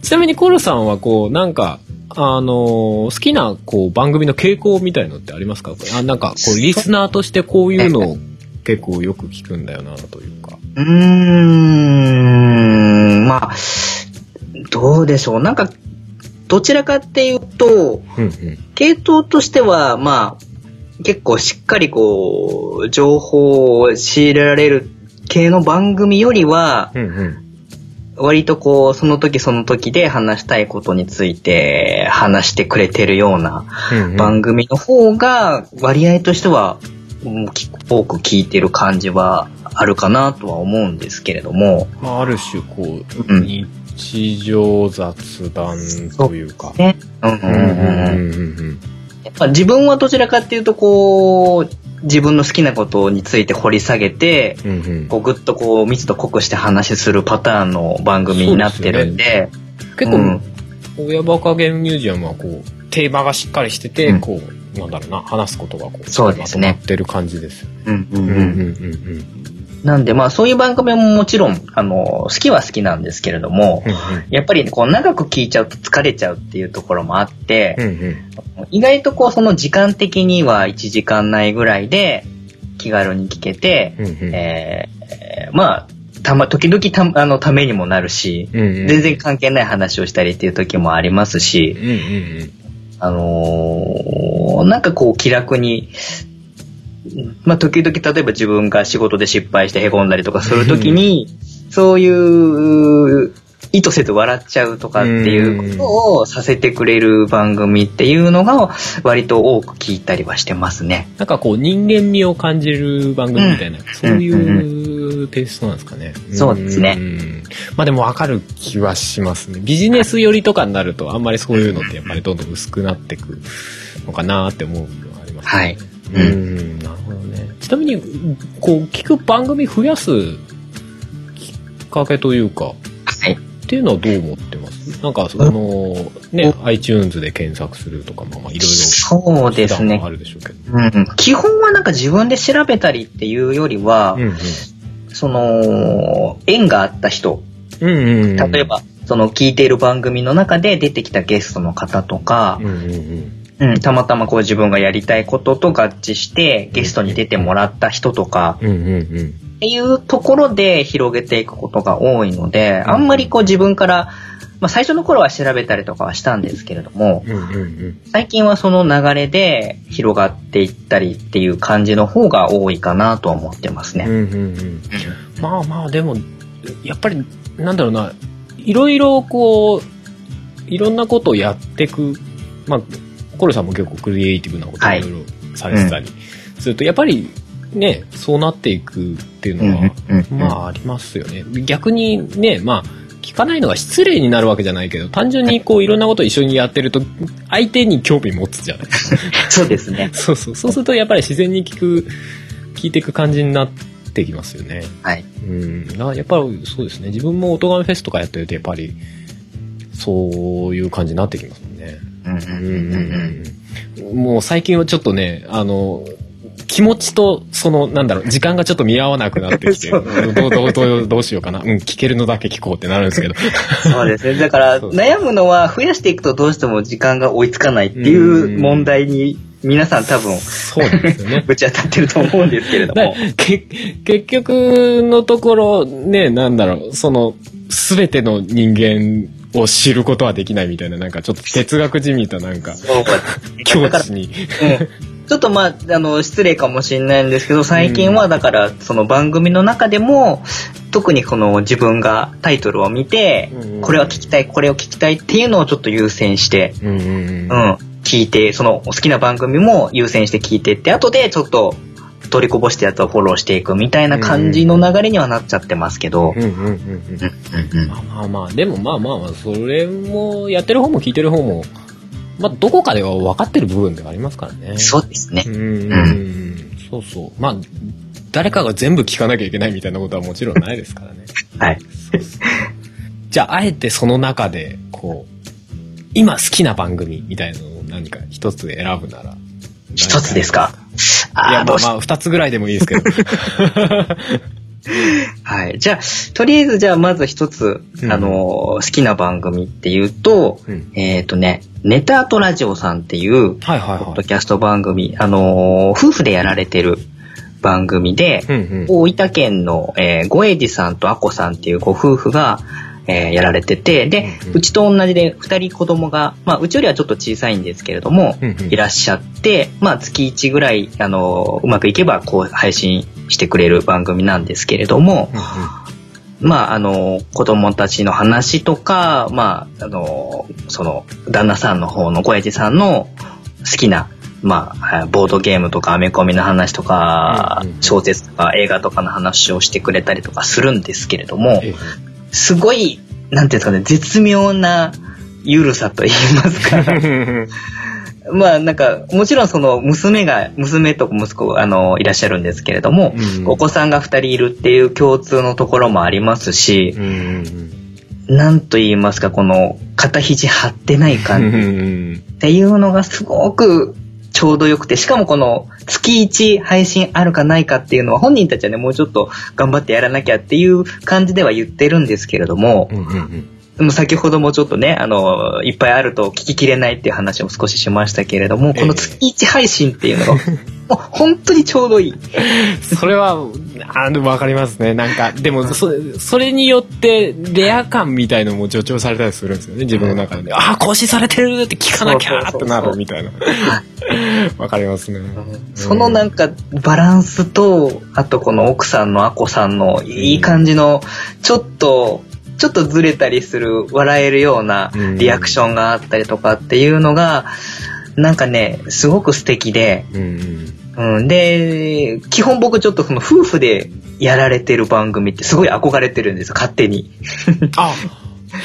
ちなみにコロさんはこう、なんか、あのー好きなこう番組の傾向みたいのってありますか？あなんかこうリスナーとしてこういうのを結構よく聞くんだよなというか。うーん、まあ、どうでしょう。なんか、どちらかっていうと、うんうん。系統としては、まあ、結構しっかりこう、情報を仕入れられる系の番組よりは、うんうん。割とこう、その時その時で話したいことについて話してくれてるような番組の方が、割合としては、多く聞いてる感じはあるかなとは思うんですけれども、まあ、ある種、こう、うん日常雑談というか。ね。うんうんうんうんうんうんうん。やっぱ自分はどちらかっていうとこう、自分の好きなことについて掘り下げて、うんうん。こうぐっとこう密度濃くして話するパターンの番組になってるんで、結構、うん。親バカゲームミュージアムはこう、テーマがしっかりしてて、うん。こう、なんだろうな、話すことがこう、そうですね。まとまってる感じです。うん。うんうんうんうんうんなんでまあそういう番組ももちろん、あの、好きは好きなんですけれども、うん。やっぱりこう長く聞いちゃうと疲れちゃうっていうところもあって、うんうん。意外とこうその時間的には1時間内ぐらいで気軽に聞けて、うんうん。えーまあ、たま、時々た、あの、ためにもなるし、うんうん。全然関係ない話をしたりっていう時もありますし、うんうん。あのーなんかこう気楽に、まあ時々例えば自分が仕事で失敗して凹んだりとかするときに、そういう、意図せず笑っちゃうとかっていうことをさせてくれる番組っていうのが割と多く聞いたりはしてますね。なんかこう人間味を感じる番組みたいな、そういうテイストなんですかね。そうですねん。まあでもわかる気はしますね。ビジネス寄りとかになるとあんまりそういうのってやっぱりどんどん薄くなってくのかなって思うのはありますね。はい。ううんん、なるほどね。ちなみに、こう聞く番組増やすきっかけというか、はい。っていうのはどう思ってます？なんかその、ね、iTunes で検索するとかも、まあいろいろ。そうですねあるでしょうけど。うん、基本はなんか自分で調べたりっていうよりは、うんうん。その、縁があった人、うんうんうん。例えば、その聞いている番組の中で出てきたゲストの方とかうん、うんうん。うん、たまたまこう自分がやりたいことと合致してゲストに出てもらった人とかうんうんうん。っていうところで広げていくことが多いので、あんまりこう自分から、まあ最初の頃は調べたりとかはしたんですけれども、うんうんうん。最近はその流れで広がっていったりっていう感じの方が多いかなとは思ってますね。うんうんうん。まあまあ、でも、やっぱり、なんだろうな、いろいろこう、いろんなことをやっていく、まあ、コルさんも結構クリエイティブなことはいいろいろされてたりすると、やっぱりね、そうなっていくっていうのは、うんうんうんまあありますよね。逆にね、まあ、聞かないのが失礼になるわけじゃないけど、単純にこういろんなことを一緒にやってると、相手に興味持つじゃない そうですね。そうそう。そうするとやっぱり自然に聞く、聞いていく感じになってきますよね。はい。うん。やっぱりそうですね。自分も音ガメフェスとかやってるとやっぱり、そういう感じになってきますも。うんうんうんうんうんうん。もう最近はちょっとね、あの、気持ちと、その、なんだろう、時間がちょっと見合わなくなってきて、どう、どう、どう、どうしようかな。うん、聞けるのだけ聞こうってなるんですけど。そうですね。だから、悩むのは増やしていくとどうしても時間が追いつかないっていう問題に、皆さん多分、そうですよね。ぶち当たってると思うんですけれどだも。け結局のところ、ね、なんだろう、その、すべての人間を知ることはできないみたいな、なんかちょっと哲学じみたなんか、境地に。うん。ちょっとまあ、あの、失礼かもしれないんですけど、最近はだから、その番組の中でも、特にこの自分がタイトルを見てこれは聞きたい、これを聞きたいっていうのをちょっと優先して、うん、聞いて、その好きな番組も優先して聞いてって、後でちょっと取りこぼしたやつをフォローしていくみたいな感じの流れにはなっちゃってますけどまあまあまあ、でもまあまあまあ、それも、やってる方も聞いてる方も、まあ、どこかでは分かってる部分ではありますからね。そうですねう。んうんうん。そうそう。まあ、誰かが全部聞かなきゃいけないみたいなことはもちろんないですからね。はい。そうそう。じゃあ、あえてその中で、こう、今好きな番組みたいなのを何か一つ選ぶなら。一つですかいやまあまあ、二つぐらいでもいいですけど。はい。じゃあ、とりあえずじゃあまず一つ、うんあのー、好きな番組っていうと、うんえっ、とね、ネタアートラジオさんっていう、ポッはい。ドキャスト番組、あのー、夫婦でやられてる番組で、うんうん。大分県の、えー、ごえじさんとあこさんっていうご夫婦が、えーやられてて、で、うちと同じで二人子供が、まあ、うちよりはちょっと小さいんですけれども、いらっしゃって、まあ、月1ぐらい、あの、うまくいけば、こう、配信してくれる番組なんですけれども、まあ、あの、子供たちの話とか、まあ、あの、その、旦那さんの方の小父さんの好きな、まあ、ボードゲームとかアメコミの話とか小説とか映画とかの話をしてくれたりとかするんですけれども、ええすごい、なんていうんですかね、絶妙なゆるさと言いますか、まあなんか、もちろんその娘が、娘と息子、あの、いらっしゃるんですけれども、うん。お子さんが二人いるっていう共通のところもありますし、うん。と言いますか、この肩肘張ってない感じ。っん。ていうのがすごくちょうどよくて、しかもこの月1配信あるかないかっていうのは本人たちはね、もうちょっと頑張ってやらなきゃっていう感じでは言ってるんですけれども、うんうんうん。先ほどもちょっとね、あの、いっぱいあると聞ききれないっていう話も少ししましたけれども、この月1配信っていうのが、もう本当にちょうどいい。それは、あの、わかりますね。なんか、でも、そそれによって、レア感みたいのも助長されたりするんですよね、自分の中で。ああ、更新されてるって聞かなきゃーってなるみたいな。わかりますね。そのなんかバランスと、あとこの奥さんのアコさんのいい感じの、ちょっと、ちょっとずれたりする、笑えるようなリアクションがあったりとかっていうのが、なんかね、すごく素敵で、うんで、基本僕ちょっとその夫婦でやられてる番組ってすごい憧れてるんですよ、勝手に。あ、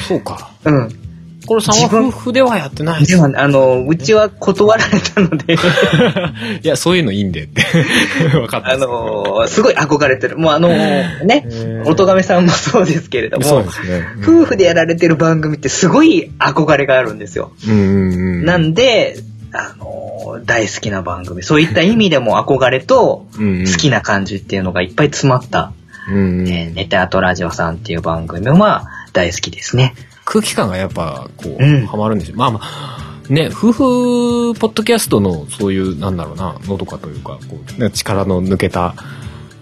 そうか。うん。コロさんは夫婦ではやってないでも、あの、うちは断られたので、いや、そういうのいいんでって。分かった。あの、すごい憧れてる。もうあの、ねおとがめさんもそうですけれどもそうで、すね。夫婦でやられてる番組ってすごい憧れがあるんですよ。うんうんうん。なんで、あの、大好きな番組。そういった意味でも憧れと 好きな感じっていうのがいっぱい詰まった、うんうんえーネタアトラジオさんっていう番組は大好きですね。空気感がやっぱ、こう、うんハマるんですよ。まあまあ、ね、夫婦ポッドキャストのそういう、なんだろうな、のとかというか、こう、ね力の抜けた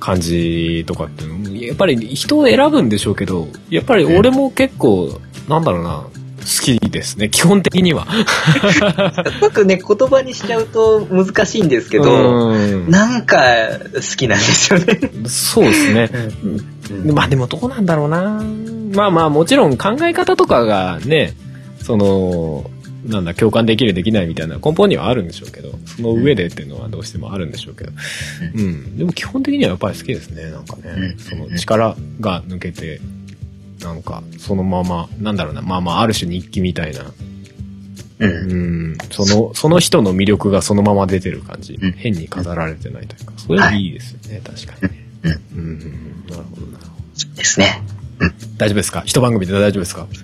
感じとかっていうのも、やっぱり人を選ぶんでしょうけど、やっぱり俺も結構、なんだろうな、好きですね、基本的には。うまくね、言葉にしちゃうと難しいんですけど、うんなんか好きなんですよね。そうですね。まあでもどうなんだろうな。まあまあもちろん考え方とかがね、その、なんだ、共感できるできないみたいな根本にはあるんでしょうけど、その上でっていうのはどうしてもあるんでしょうけど。うん。でも基本的にはやっぱり好きですね、なんかね。うんその力が抜けて、なんか、そのまま、なんだろうな、まあまあある種日記みたいな、う。うん。ん、その、その人の魅力がそのまま出てる感じ。うん。変に飾られてないというか、そうい。うのいいですよね、確かにね。うん。うん、うん、なるほどなるほど。ですね。大丈夫ですか？一番組で大丈夫ですか？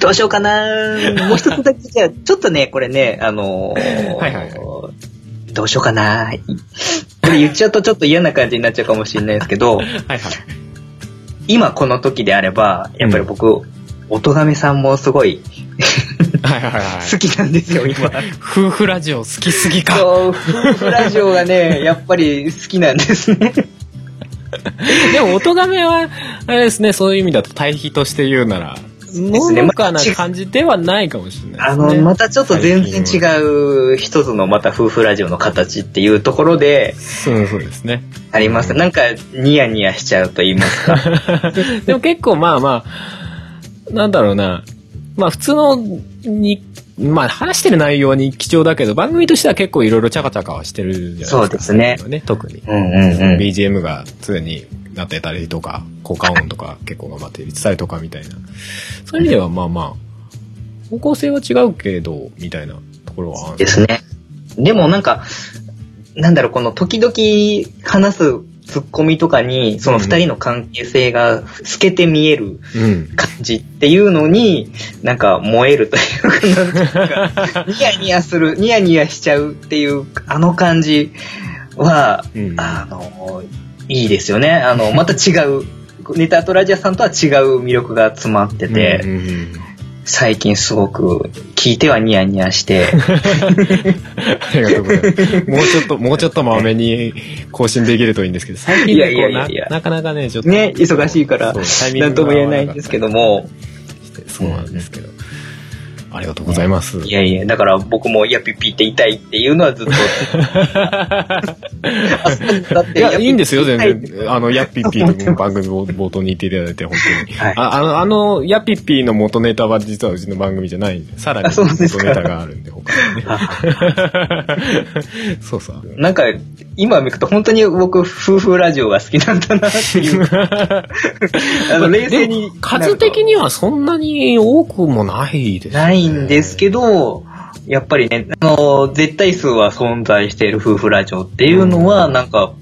どうしようかな。もう一つだけ、じゃあ、ちょっとね、これね、あのーはいはい。どうしようかな。これ言っちゃうとちょっと嫌な感じになっちゃうかもしれないですけど、はいはい。今この時であれば、やっぱり僕、おとがめさんもすごいはいはいはい。好きなんですよ、今。夫婦ラジオ好きすぎか。そう、夫婦ラジオがね、やっぱり好きなんですね。でも、音亀は、あれですね、そういう意味だと対比として言うなら、のねどかな感じではないかもしれないあですね。の、またちょっと全然違う一つのまた夫婦ラジオの形っていうところでそうそうですね。あります。なんかニヤニヤしちゃうと言いますか。でも結構まあまあ、なんだろうな。まあ普通のに、まあ話してる内容に貴重だけど、番組としては結構いろいろチャカチャカはしてるじゃないですか。そうですねね特に。うんうんうん。BGM が常になってたりとか、効果音とか結構頑張って入れてたりとかみたいな。そういう意味ではまあまあ、方向性は違うけど、みたいなところはあるんですね。でもなんか、なんだろう、この時々話すツッコミとかに、その二人の関係性が透けて見えるうん。感じっていうのに、なんか燃えるというか、ニヤニヤする、ニヤニヤしちゃうっていう、あの感じは、うんあの、いいですよね。あの、また違う、ネタアトラジアさんとは違う魅力が詰まってて、うんうん最近すごく聞いてはニヤニヤして、ありがとうございます。もうちょっと、もうちょっとまめに更新できるといいんですけど、最近いやいねこうなやいやいやなかなかね、ちょっと。ね、忙しいからそうタイ、ミングがなんとも言えないんですけども、そうなんですけど。ありがとうございます。いやいや、だから僕もヤピピって言いたいっていうのはずっと。だっていや、いいんですよ、全はい然。あの、ヤッピッピーの 番組を冒頭に言っていただいて、本当に。はいああの、あの、ヤッピッピーの元ネタは実はうちの番組じゃないんで、さらに元ネタがあるんで、他にね。そうそう。なんか、今見ると本当に僕、夫婦ラジオが好きなんだなっていう。あの、冷静に。数的にはそんなに多くもないです、ね。ないんですけど、やっぱりね、あの、絶対数は存在している夫婦ラジオっていうのは、なんか、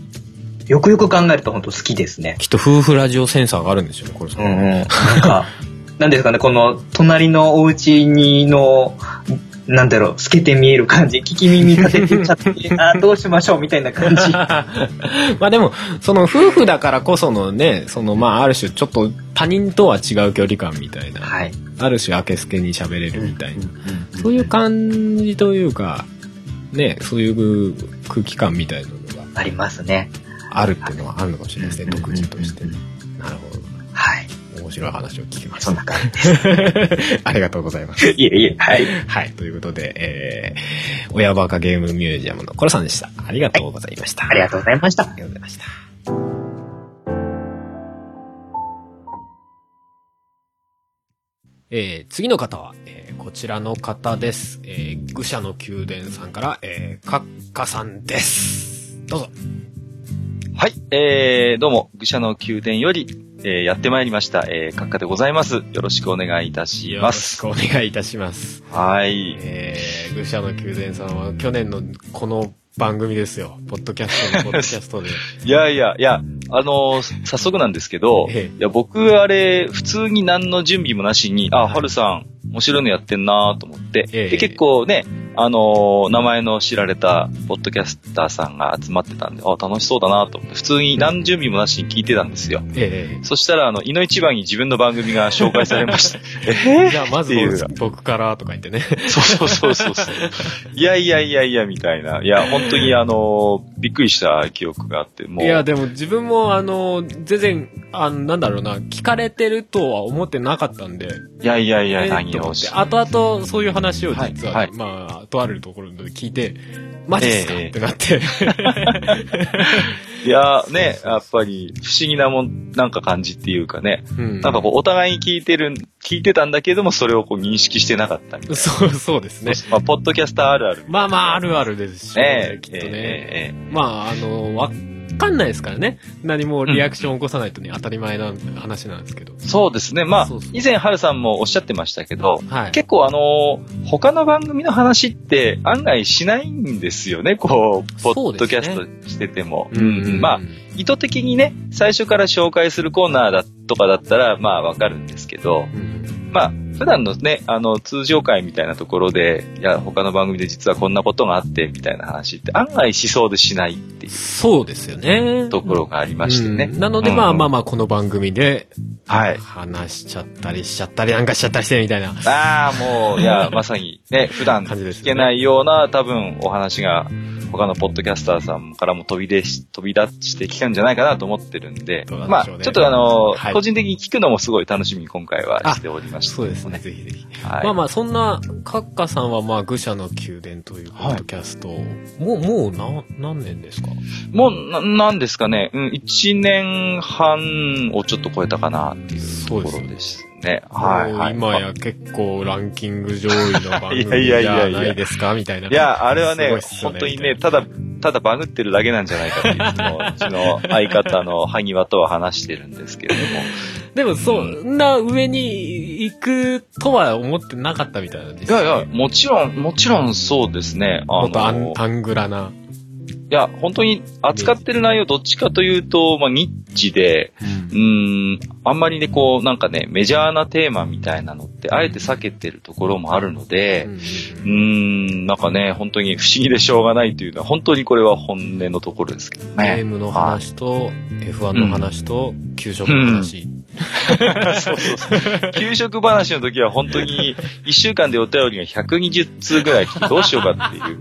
よくよく考えると本当好きですね。きっと夫婦ラジオセンサーがあるんですよね、これさ。うんうん。なんか、なんですかね、この、隣のお家にの、なんだろう、透けて見える感じ、聞き耳立ててちゃって、あー どうしましょうみたいな感じ。まあでも、その夫婦だからこそのね、そのまあある種ちょっと他人とは違う距離感みたいな、はい。ある種明けすけに喋れるみたいな、そういう感じというか、ね、そういう空気感みたいなのがありますね。あるっていうのはあるのかもしれないですね、うん独自として。なるほど。はい。面白い話を聞きました。そんな感じ ありがとうございます。いえいえ、はい。はい。ということで、えー、親バカゲームミュージアムのコロさんでした。ありがとうございました。ありがとうございましたあ。りがとうございました。えー、次の方は、えー、こちらの方です。えー、愚者の宮殿さんから、えー、カッカさんです。どうぞ。はい、えー、どうも、愚者の宮殿より、えー、やってまいりました、えー、閣下でございます。よろしくお願いいたしよろします。くお願いいたします。はい。えー、愚者の宮殿さんは去年のこの番組ですよ。ポッドキャストの ポッドキャストで。いやいや、いや、あのー早速なんですけど、ええいや、僕、あれ、普通に何の準備もなしに、あ、はるさん、面白いのやってんなと思って、ええで、結構ね、あのー名前の知られた、ポッドキャスターさんが集まってたんで、あ、楽しそうだなと思って、普通に何の準備もなしに聞いてたんですよ。えそしたら、あの、いの一番に自分の番組が紹介されました。ええじゃあまず僕からとか言ってね。そうそうそうそうそう。いやいやいやいや、みたいな。いや、本当にあの、びっくりした記憶があって、もう。いや、でも自分もあの、全然、あの、なんだろうな、聞かれてるとは思ってなかったんで、いやいやいや、えー何をと思って、後々そういう話を実は、はいはいまあ、とあるところで聞いて、マジっすか、ええってなって。いや、ね、やっぱり不思議なもん、なんか感じっていうかね。うんなんかこう、お互いに聞いてる、聞いてたんだけども、それをこう認識してなかったみたいな。そう、そうですね。まあ、ポッドキャスターあるある。まあまあ、あるあるですし、ええきっとね。えええまあ、あの、わかんないですからね。何もリアクションを起こさないとね、当たり前な話なんですけど。えそうですね。まあそうそう、以前、ハルさんもおっしゃってましたけど、はい。結構あのー他の番組の話って案外しないんですよね、こう、ポッドキャストしてても。うんまあ、意図的にね、最初から紹介するコーナーだとかだったら、まあわかるんですけど、うんまあ、普段のね、あの、通常会みたいなところで、いや、他の番組で実はこんなことがあって、みたいな話って案外しそうでしないっていうそうですよね。ところがありましてね。うんなので、まあまあまあ、この番組で、はい。話しちゃったりしちゃったりなんかしちゃったりしてみたいな。ああ、もう、いや、まさにね、普段聞けないような多分お話が他のポッドキャスターさんからも飛び出し、飛び出してきたんじゃないかなと思ってるんで、どうなんまあ、ちょっとあの、はい個人的に聞くのもすごい楽しみに今回はしておりました、そうですね、。ぜひぜひ。はい。まあまあ、そんな、カッカさんは、まあ、愚者の宮殿というポッドキャストを、もう、もう、な、何年ですか？もう、な、なんですかね、うん、1年半をちょっと超えたかなっていうところですね。はい、はい。今や結構ランキング上位の番組じ やいやいやゃないですかみたいな。いや、あれはねすごいっ、すよ本当にね、ただ、ただバグってるだけなんじゃないかっていうのを、うちの相方の萩和とは話してるんですけれども。でも、そんな上に行くとは思ってなかったみたいなんですいやいや、もちろん、もちろんそうですね。あもっとアンの、アングラな。いや、本当に扱ってる内容どっちかというと、まあ、ニッチで、うーん、あんまりね、こう、なんかね、メジャーなテーマみたいなのって、あえて避けてるところもあるので、うん、なんかね、本当に不思議でしょうがないというのは、本当にこれは本音のところですけどね。ゲームの話と、F1 の話と、給食の話。そうそうそう。給食話の時は本当に1週間でお便りが120通ぐらい来てどうしようかっていう。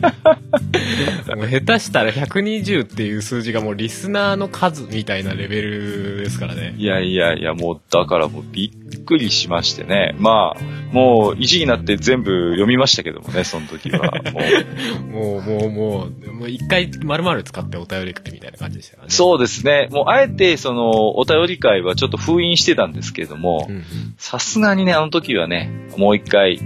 もう下手したら120っていう数字がもうリスナーの数みたいなレベルですからね。いやいやいや、もうだからもうびっくりしましてね。まあ、もう1時になって全部読みましたけどもね、その時は。もう もう、もう、もう、もう一回丸々使ってお便りくみたいな感じでしたね。そうですね。もうあえてそのお便り会はちょっと封印してたんですけれどもう、んうん。さすがにね、あの時はね、もう一回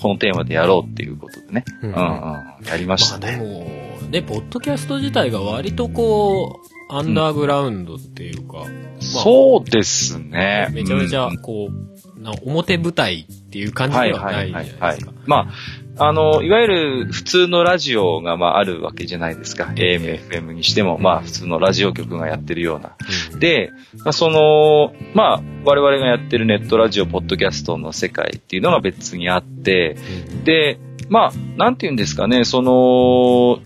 このテーマでやろうっていうことでね。ううんんうん。やりましまあたね。でも、ね、ポッドキャスト自体が割とこう、アンダーグラウンドっていうか、そうですね。めちゃめちゃうん、こう、な表舞台っていう感じではないじゃないですか。まあ、あの、いわゆる普通のラジオがまああるわけじゃないですか。AM、FM にしても、まあ普通のラジオ局がやってるような。うん、で、まあ、その、まあ、我々がやってるネットラジオ、ポッドキャストの世界っていうのが別にあって、うん、で、まあ、なんて言うんですかね、その、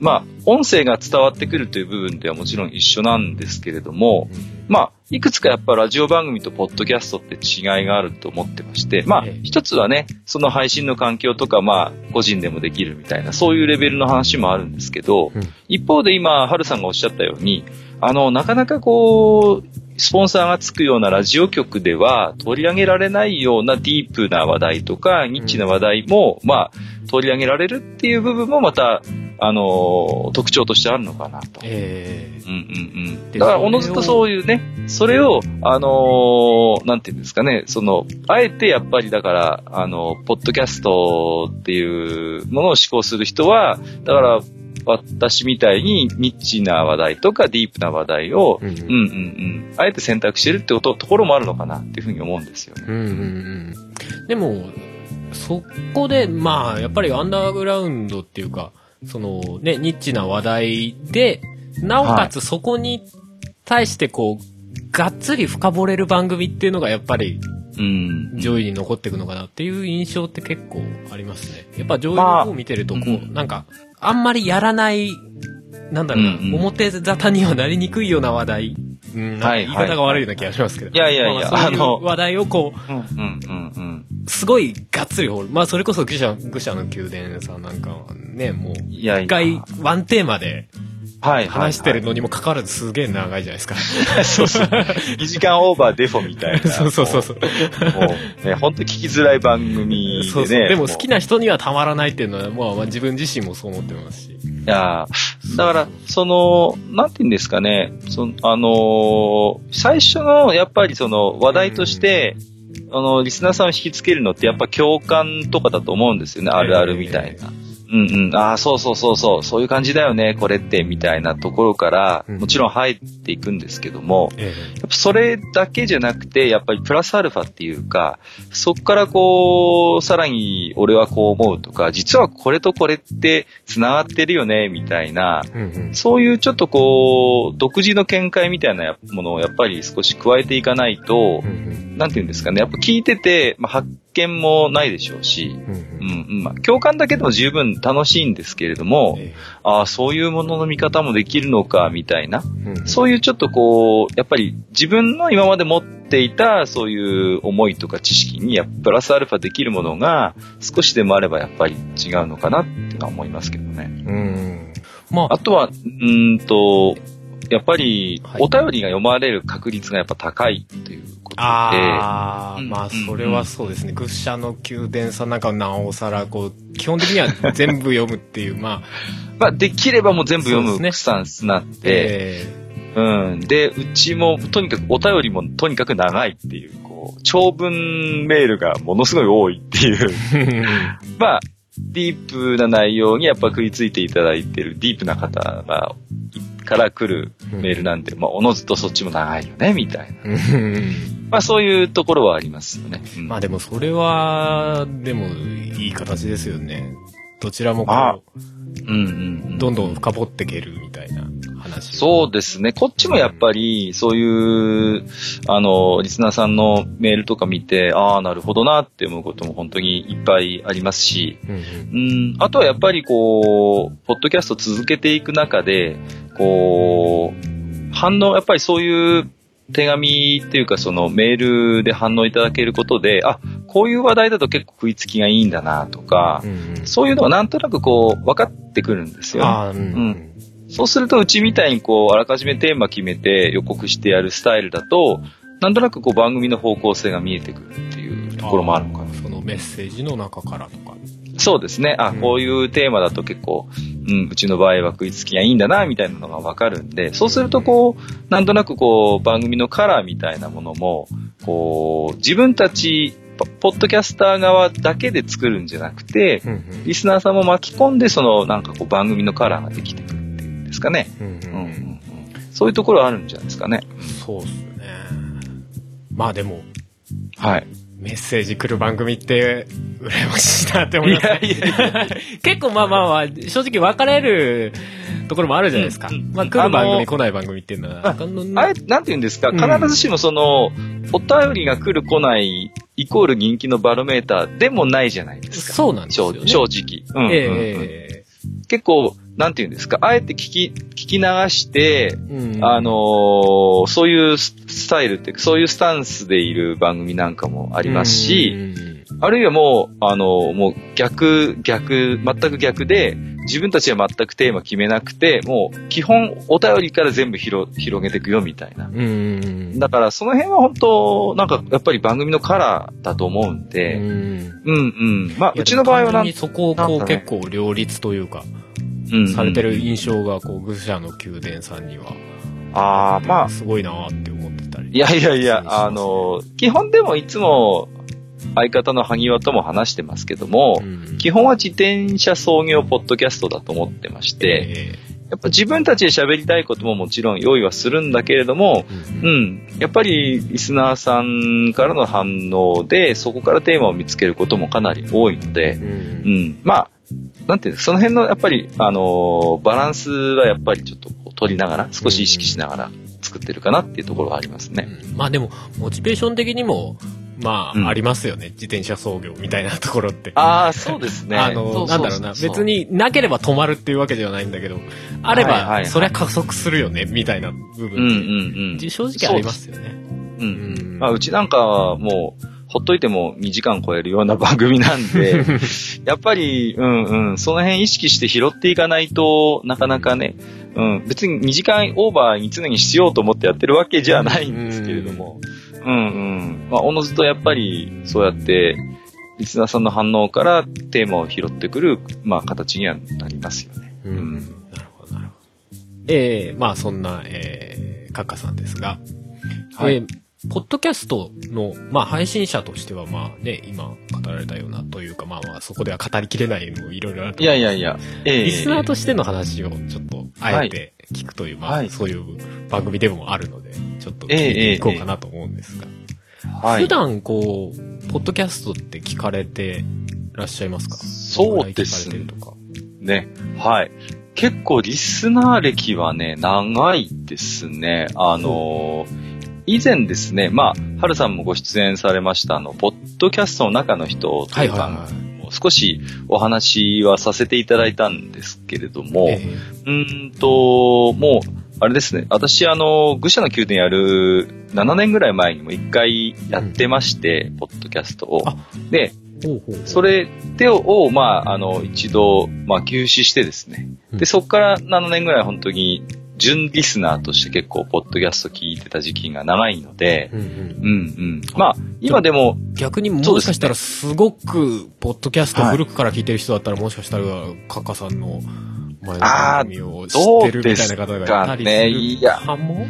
まあ、音声が伝わってくるという部分ではもちろん一緒なんですけれども、まあ、いくつかやっぱラジオ番組とポッドキャストって違いがあると思ってまして、まあええ、一つはね、その配信の環境とか、まあ、個人でもできるみたいな、そういうレベルの話もあるんですけど、うん。一方で今、ハルさんがおっしゃったように、あの、なかなかこう、スポンサーがつくようなラジオ局では取り上げられないようなディープな話題とか、ニッチな話題も、まあ、取り上げられるっていう部分もまた、あの、特徴としてあるのかなと。えうんうんうん。でだから、おのずとそういうね、それを、あのーなんていうんですかね、その、あえてやっぱりだから、あの、ポッドキャストっていうものを施行する人は、だから、私みたいにニッチな話題とかディープな話題を、ーうんうんうんうん、あえて選択してるってこと、ところもあるのかなっていうふうに思うんですよね。うんうんうん。でも、そこで、まあ、やっぱりアンダーグラウンドっていうか、そのね、ニッチな話題で、なおかつそこに対してこう、がっつり深掘れる番組っていうのがやっぱりうん。上位に残っていくのかなっていう印象って結構ありますね。やっぱ上位まあの方見てるとこう、うんなんか、あんまりやらない、なんだろうな、表沙汰にはなりにくいような話題。言い方が悪いような気がしますけど。いやいやいやまあそういあのう話題をこう、うんうんうんうん。すごいがっつり掘る。まあ、それこそ愚者、愚者の宮殿さんなんかはね、もう。一回、ワンテーマではい話してるのにもかかわらずすげえ長いじゃないですか。そうそう。2時間オーバーデフォみたいな。そうそうそうそう。もうね、ほんと聞きづらい番組でね。そうそう。でも好きな。な人にはたまらないっていうのは、まあ、まあ自分自身もそう思ってますし。いやーだから、その、なんて言うんですかね、その、あのー最初の、やっぱりその、話題として、あの、リスナーさんを引きつけるのってやっぱ共感とかだと思うんですよね、あるあるみたいな。うんうん。ああ、そうそうそうそう、そういう感じだよね、これって、みたいなところから、うん。もちろん入っていくんですけども、えやっぱそれだけじゃなくて、やっぱりプラスアルファっていうか、そっからこう、さらに俺はこう思うとか、実はこれとこれって繋がってるよね、みたいな。そういうちょっとこう、独自の見解みたいなものをやっぱり少し加えていかないとう、ん。なんていうんですかね、やっぱ聞いてて、まあ、発見もないでしょうし、うん。うんうんうん、まあ、共感だけでも十分楽しいんですけれども、えああ、そういうものの見方もできるのか、みたいな、えうんそういうちょっとこう、やっぱり自分の今まで持っていたそういう思いとか知識にプラスアルファできるものが少しでもあればやっぱり違うのかなっていうのは思いますけどね。うん。まああ、とは、うーんと、やっぱりはいお便りが読まれる確率がやっぱ高いということで、ああ、うんまあ、それはそうですね。愚者の宮殿さんなんかはなおさら、こう、基本的には全部読むっていう、まあ、まあできればもう全部読そうですねむスタンスになって、えうん。で、うちもとにかくお便りもとにかく長いっていう、こう、長文メールがものすごい多いっていう。え まあ、ディープな内容にやっぱ食いついていただいてるディープな方が、から来るメールなんで、まあ、おのずとそっちも長いよね、みたいな。うんまあ、そういうところはありますよね。うんまあでもそれは、でもいい形ですよね。どちらもあこうんうんうんう、どんどん深掘っていけるみたいな話。そうですね。こっちもやっぱり、そういう、あの、リスナーさんのメールとか見て、ああ、なるほどなって思うことも本当にいっぱいありますし、うんうんうん、あとはやっぱりこう、ポッドキャスト続けていく中で、こう、反応、やっぱりそういう、手紙っていうかそのメールで反応いただけることで、あ、こういう話題だと結構食いつきがいいんだなとか、うんそういうのがなんとなくこう分かってくるんですよ。ああ、うん。うんそうするとうちみたいにこうあらかじめテーマ決めて予告してやるスタイルだと、なんとなくこう番組の方向性が見えてくるっていうところもあるのかな。そのメッセージの中からとか。そうですね。あ、うんこういうテーマだと結構、うん、うちの場合は食いつきがいいんだな、みたいなのがわかるんで、そうするとこう、なんとなくこう、番組のカラーみたいなものも、こう、自分たち、ポポッドキャスター側だけで作るんじゃなくて、うんうんリスナーさんも巻き込んで、その、なんかこう、番組のカラーができてくるですかね。うんうんうんうんそういうところはあるんじゃないですかね。そうっすね。まあでも、はい。メッセージ来る番組って、羨ましいなって思いますね。いやいや 結構まあまあまあ、正直分かれるところもあるじゃないですか。うんうんまあ来る番組、来ない番組っていうのは。ああれ、なんて言うんですか、うん必ずしもその、お便りが来る来ない、イコール人気のバロメーターでもないじゃないですか。そうなんですよね。正正直。うんうんうんええ結構、なんて言うんですか、あえて聞き、聞き流して、うん。あのーそういうススタイルっていうか、そういうスタンスでいる番組なんかもありますし、あるいはもう、あのーもう逆、逆、全く逆で、自分たちは全くテーマ決めなくて、もう基本お便りから全部広広げていくよみたいな。うん。うん。だからその辺は本当、なんかやっぱり番組のカラーだと思うんうで、ん。うんうん。まあ、うちの場合はなんそこをこうね結構両立というか、うんされてる印象が、こう、愚者の宮殿さんには、ああ、まあ、すごいなーって思ってたり。いやいやいや、あの、基本でもいつも相方の萩和とも話してますけども、うん。基本は自転車創業ポッドキャストだと思ってまして、えやっぱ自分たちで喋りたいことももちろん用意はするんだけれども、えうん。うん、やっぱりリスナーさんからの反応で、そこからテーマを見つけることもかなり多いので、うんうん、まあ、なんていうのその辺のやっぱり、あのーバランスはやっぱりちょっと取りながら、少し意識しながら作ってるかなっていうところはありますね。うん。まあでも、モチベーション的にも、まあ、うんありますよね。自転車操業みたいなところって。ああ、そうですね。あの、なんだろうな、別。になければ止まるっていうわけではないんだけど、あれば、そりゃ加速するよね、みたいな部うんう分んうん。正直ありますよね。う。うんんまあ、うちなんかはもう、ほっといても2時間超えるような番組なんで、やっぱり、うんうん、その辺意識して拾っていかないとなかなかね、うん、別に2時間オーバーに常にしようと思ってやってるわけじゃないんですけれども、うんうん。まあ、おのずとやっぱり、そうやって、リスナーさんの反応からテーマを拾ってくる、まあ、形にはなりますよね。うん。なるほど、なるほど。ええまあそんな、えー、カッカさんですが、はいえーポッドキャストの、まあ配信者としてはまあね、今語られたようなというか、まあまあそこでは語りきれないのもいろいろあるとい思うんですやいやいや、ええリスナーとしての話をちょっと、あえて聞くという、まあ、はいそういう番組でもあるので、ちょっと聞いええていこうかなと思うんですが、はい普。段こう、ポッドキャストって聞かれてらっしゃいますか？そうですどれぐらい聞かれてるとか。ね。はい。結構リスナー歴はね、長いですね。あのー以前ですね、まあ、はるさんもご出演されました、あの、ポッドキャストの中の人とはいいうはい番はい。組も少しお話はさせていただいたんですけれども、えうーんと、もう、あれですね、私、あの、愚者の宮殿やる7年ぐらい前にも1回やってまして、ポッドキャストをあ。で、えほうほうほうそれでを、まあ、あの、一度、まあ、休止してですね。うんで、そこから7年ぐらい本当に、準リスナーとして結構、ポッドキャスト聞いてた時期が長いので、うんうんうん。うん。まあ、今でも、逆にもしかしたらすごく、ポッドキャスト古くから聞いてる人だったら、もしかしたら、カッカさんの前の番組を知ってるみたいな方がいたりするどうですかね。いや。かも？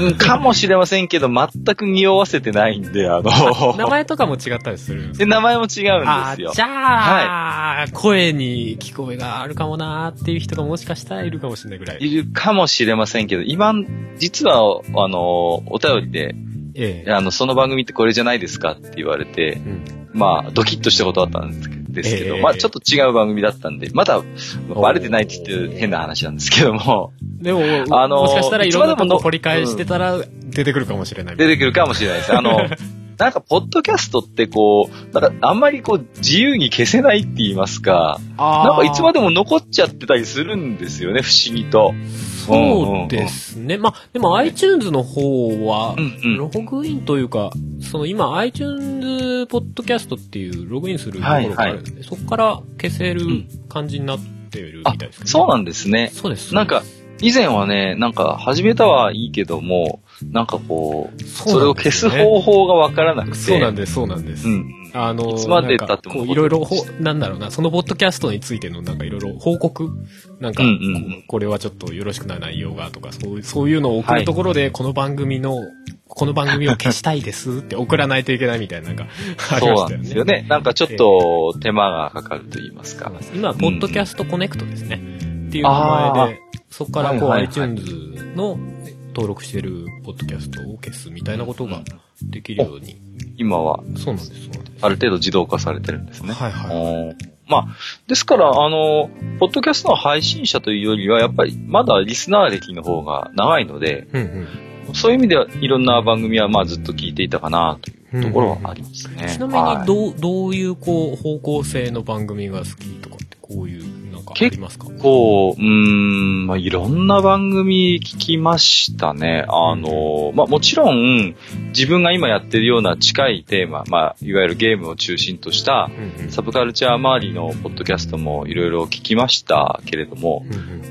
うんかもしれませんけど、全く匂わせてないんで、あの、名前とかも違ったりするんで名前も違うんですよ。じゃあ、声に聞こえがあるかもなーっていう人がもしかしたらいるかもしれないぐらい。いるかもしれませんけど、今、実は、あの、お便りで、ええ。あの、その番組ってこれじゃないですかって言われて、うん。まあ、ドキッとしたことだったんですけど、ええまあ、ちょっと違う番組だったんで、まだ、バレてないって言って変な話なんですけども、でも、あのもしかしたらいろんなものこ掘り返してたら出てくるかもしれない。出てくるかもしれないです。あの、なんか、ポッドキャストってこう、なんか、あんまりこう、自由に消せないって言いますか、あなんかいつまでも残っちゃってたりするんですよね、不思議と。そうですね。まあ、でも iTunes の方はう、んうん。ログインというか、その今 iTunes ポッドキャストっていうログインするところがあるんで、そこから消せる感じになってるみあたいですけど、そうなんですね。そうです。なんか、以前はね、なんか、始めたはいいけども、なんかこう、そそれを消す方法がわからなくて。そうなんです、そうなんです。うん。あの、いつまで経ってもいろいろほ、なんだろうな、そのポッドキャストについてのなんかいろいろ報告なんか、うんうんうんここれはちょっとよろしくない内容がとか、そういう、そういうのを送るところで、この番組の、この番組を消したいですって送らないといけないみたいな、なんか、ありそうましたよね。なんですよね。なんかちょっと手間がかかると言いますか。今、ポッドキャストコネクトですね。っていう名前で、そこからこう、はいはいはい iTunes の登録してるポッドキャストを消すみたいなことができるように。今は、そうなんです、そうなんです。ある程度自動化されてるんですね。はいはい。まあ、ですから、あの、ポッドキャストの配信者というよりは、やっぱりまだリスナー歴の方が長いので、うんうん。そういう意味ではいろんな番組はまあずっと聞いていたかなというところはありますね。ちなみはいに、どう、どういう、こう、方向性の番組が好きとかって、こういう、なんかありますか？こう、うーん、まあ、いろんな番組聞きましたね。あの、まあ、もちろん、自分が今やってるような近いテーマ、まあ、いわゆるゲームを中心とした、サブカルチャー周りのポッドキャストもいろいろ聞きましたけれども、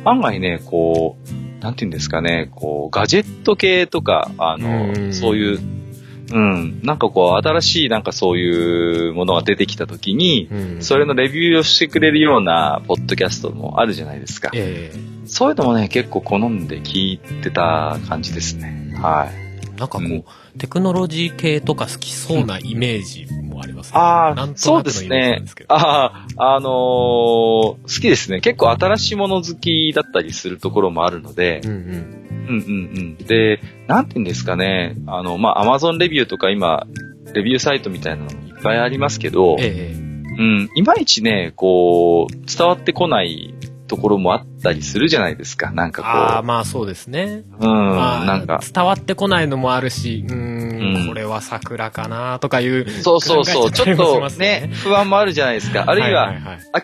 案外ね、こう、なんていうんですかね、こう、ガジェット系とか、あの、うん。そういう、うん、なんかこう、新しいなんかそういうものが出てきたときに、うんそれのレビューをしてくれるようなポッドキャストもあるじゃないですか。えそういうのもね、結構好んで聞いてた感じですね。はい。えなんかこう、うんテクノロジー系とか好きそうなイメージもありますね。ああ、なんとそうですね。ああ、あのー好きですね。結構新しいもの好きだったりするところもあるので、うんうん。うんうんうん。で、なんて言うんですかね。あの、まあ、アマゾンレビューとか今、レビューサイトみたいなのもいっぱいありますけど、えうん、いまいちね、こう、伝わってこないところもあったりするじゃないですか。なんえああ、かまあそうですね。こう、うん、まあ、なんか、伝わってこないのもあるし、うーん、うんこれは桜かなとかいう。そうそうそう、ちょっとねね、不安もあるじゃないですか。あるいは、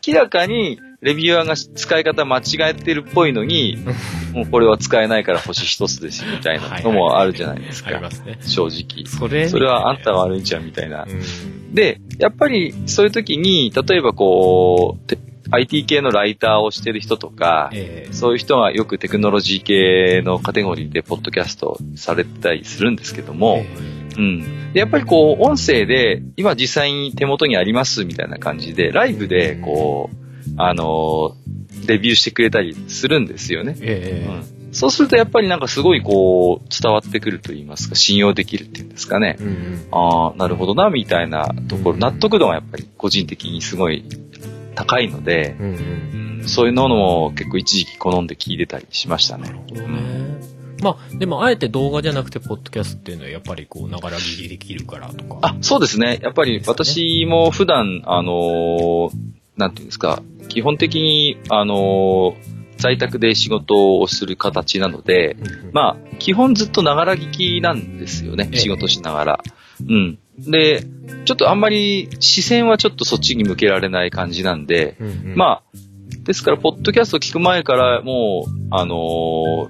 明らかに、レビュアーが使い方間違えてるっぽいのに、もうこれは使えないから星一つですみたいなのもあるじゃないですかあり。ますね。正直。それ、それはあんたが悪いんじゃんみたいなう。ん。で、やっぱりそういう時に、例えばこう、て IT 系のライターをしてる人とか、ええそういう人がよくテクノロジー系のカテゴリーでポッドキャストされてたりするんですけども、うん。で、やっぱりこう、音声で、今実際に手元にありますみたいな感じで、ライブでこう、あのーレビューしてくれたりするんですよね。ええうん。そうするとやっぱりなんかすごいこう、伝わってくると言いますか、信用できるっていうんですかね。うんうん。ああ、なるほどな、みたいなところ、うん納得度がやっぱり個人的にすごい高いので、うんうん。うんそういうのも結構一時期好んで聞いてたりしましたね。なるほどね。まあ、でも、あえて動画じゃなくて、ポッドキャストっていうのは、やっぱりこう、ながら聞きできるからとか。あ、そうですね。やっぱり私も普段、あのーなんていうんですか、基本的に、あのー在宅で仕事をする形なので、まあ、基本ずっとながら聞きなんですよね。ええ仕事しながら。うん。で、ちょっとあんまり視線はちょっとそっちに向けられない感じなんで、まあ、ですから、ポッドキャスト聞く前から、もう、あの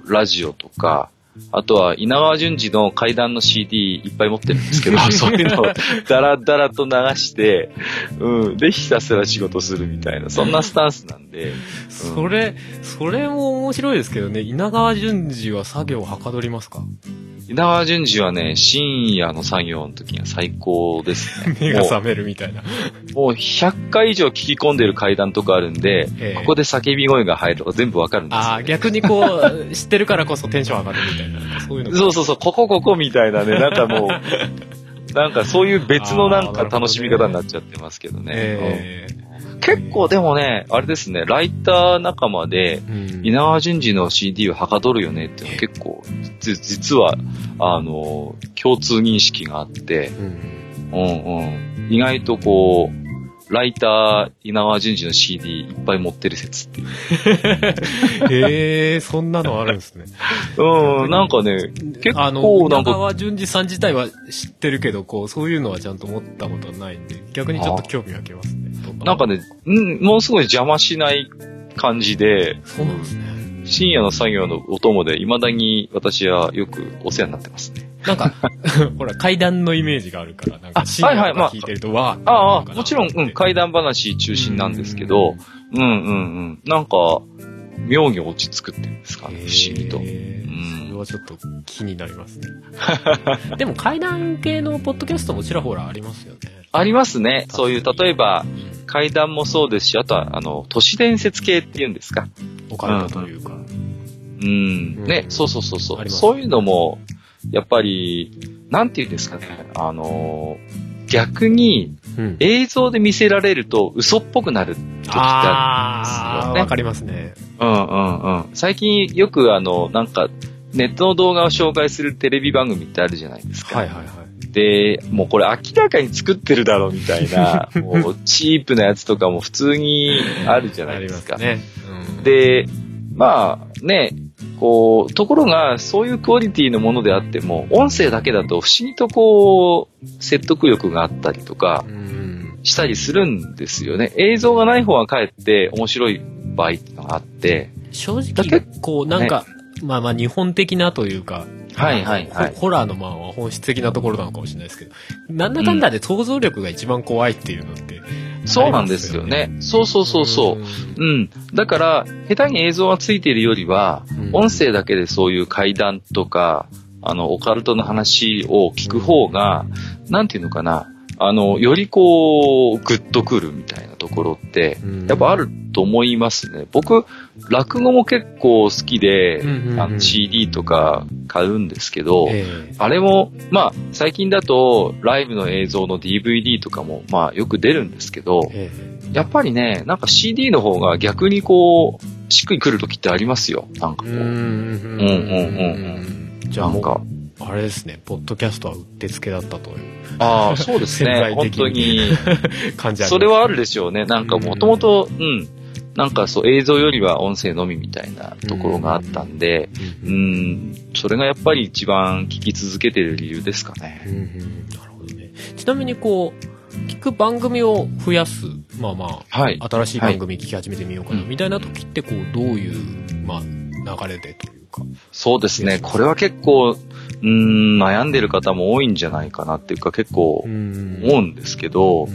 ーラジオとか、あとは、稲川淳二の階段の CD いっぱい持ってるんですけど、そう。いうのをダラダラと流して、うん。で、ひたすら仕事するみたいな、そんなスタンスなんで、それ、それも面白いですけどね、稲川淳二は作業をはかどりますか？稲川淳二はね、深夜の作業の時には最高ですね。目が覚めるみたいな。もうもう100回以上聞き込んでる階段とかあるんで、ええ。ここで叫び声が入るとか全部わかるんですよ、ああ、逆にこう、知ってるからこそテンション上がるみたいな、そういうのがそうそうそう、ここここみたいなね、なんかもう、なんかそういう別のなんか楽しみ方になっちゃってますけどね。え。うん結構でもね、あれですね、ライター仲間で、稲川淳二の CD をはかどるよねっていうのは結構、じ実は、あの、共通認識があって、うん。うんうん。意外とこう、ライター、稲川淳二の CD いっぱい持ってる説っていう。へえ、そんなのあるんですね。うん、なんかね、結あの、構なんか、中川淳二さん自体は知ってるけど、こう、そういうのはちゃんと持ったことはないんで、逆にちょっと興味湧きますね。なんかね、うん、ものすごい邪魔しない感じで、そうなんですね。深夜の作業のお供で未だに私はよくお世話になってますね。なんか、ほら、階段のイメージがあるから、なんか、あ深夜はいはいまあとか聞いてると、わーってああ、なるのかなもちろん、うん、怪談話中心なんですけど、うんうんうん。なんか、妙に落ち着くっていうんですかね、不思議と。うんそれはちょっと気になりますね。でも階段系のポッドキャストもちらほらありますよね。ありますね。そういう、例えば、うん怪談もそうですし、あとは、あの、都市伝説系っていうんですか。オカルトというか。うん。うんね、そうそうそうそう。そういうのも、やっぱり、なんていうんですかね。あの、逆にうん映像で見せられると嘘っぽくなる時ってあるんですよねわかりますね。うんうんうん。最近よくあの、なんか、ネットの動画を紹介するテレビ番組ってあるじゃないですか。はいはいはい。で、もうこれ明らかに作ってるだろうみたいな、もうチープなやつとかも普通にあるじゃないですか。ありますね。うん、で、まあね、こう、ところがそういうクオリティのものであっても、音声だけだと不思議とこう、説得力があったりとかうん。したりするんですよね。映像がない方がかえって面白い場合ってのがあって、正だ直、こう、なんか、まあまあ日本的なというか、はいはいはいホホラーのまあ本質的なところなのかもしれないですけど、なんだかんだで想像力が一番怖いっていうのって、そうなんですよね。そうそうそうそう。うん。だから、下手に映像がついているよりは、うん。音声だけでそういう怪談とか、あの、オカルトの話を聞く方が、なんていうのかな、あの、よりこう、グッとくるみたいなところって、うん。やっぱあると思いますね。僕、落語も結構好きで、あの CD とか買うんですけど、えあれも、まあ、最近だと、ライブの映像の DVD とかも、まあ、よく出るんですけどえ、え。やっぱりね、なんか CD の方が逆にこう、しっくりくる時ってありますよ。なんかこう。えうんうんうんうん。じゃあもなんかう、あれですね、ポッドキャストはうってつけだったというああ、そうですね。本当に。感じそれはあるでしょうね。なんかもともと、うん。なんかそう映像よりは音声のみみたいなところがあったんで、ううんん、それがやっぱり一番聞き続けてる理由ですかね。うんうんなるほどね。ちなみにこう、聞く番組を増やす、まあまはい。あ、新しい番組聞き始めてみようかな、うんみたいな時って、こう、どういう、まあ、流れでというか。そうですね。これは結構、うん、悩んでる方も多いんじゃないかなっていうか結構ん。思うんですけど、う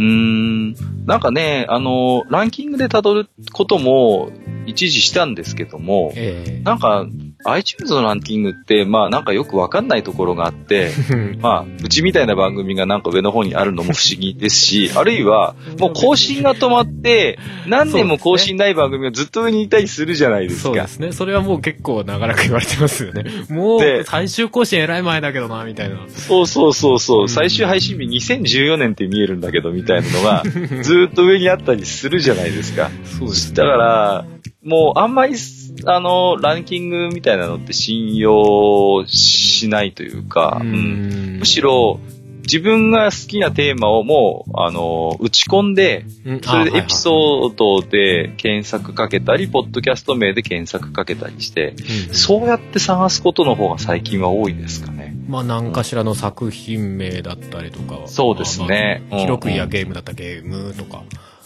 ーん、なんかね、あの、ランキングで辿ることも一時したんですけども、えなんか、iTunes のランキングって、まあなんかよくわかんないところがあって、え まあ、うちみたいな番組がなんか上の方にあるのも不思議ですし、あるいは、もう更新が止まって、何年も更新ない番組がずっと上にいたりするじゃないですか。そうですね。それはもう結構長らく言われてますよね。もう、で最終更新えらい前だけどな、みたいな。そうそうそうそうう。ん最終配信日2014年って見えるんだけど、みたいなのが、ずっと上にあったりするじゃないですか。そうですね。だから、もうあんまり、あの、ランキングみたいなのって信用しないというか、ううんんむしろ、自分が好きなテーマをもう、あの、打ち込んで、うんそれでエピーソードで検索かけたり、ポッドキャスト名で検索かけたりして、ドそうやって探すことの方が最近は多いですかね。まあ何かしらの作品名だったりとかはそうですねまあまあ広くやゲームだったらゲームとか。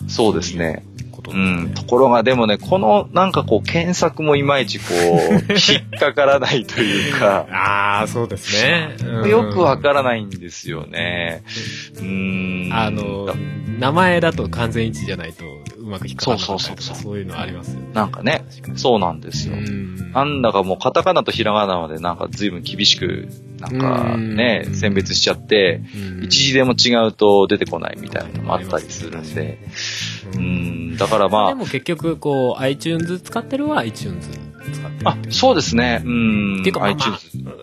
そうですね。うん。ね。ところがでもね、このなんかこう検索もいまいちこう、引っかからないというか、ああ、そうですね。うんよくわからないんですよね。うーん。あの、名前だと完全一致じゃないとうまく引っかからなかったりとか、そうそうそうそうそういうのありますよね。なんかね。そうなんですよ。んなんだかもうカタカナとひらがなまでなんか随分厳しく、なんかねう、ん選別しちゃって、うん一時でも違うと出てこないみたいなのもあったりするんで、ううんん、だからまでも結局、こう、iTunes 使ってるは iTunes 使ってるあ、あ、そうですね、うん。っていうか、まあ。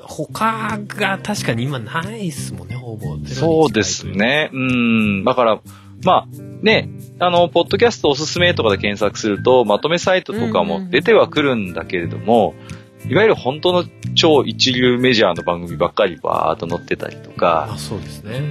他が確かに今ないっすもんね、ほぼ。そうです。ね。うん。だから、まあ、ね、あの、ポッドキャストおすすめとかで検索すると、まとめサイトとかも出てはくるんだけれども、いわゆる本当の超一流メジャーの番組ばっかりバーっと載ってたりとか、あ、そうですね。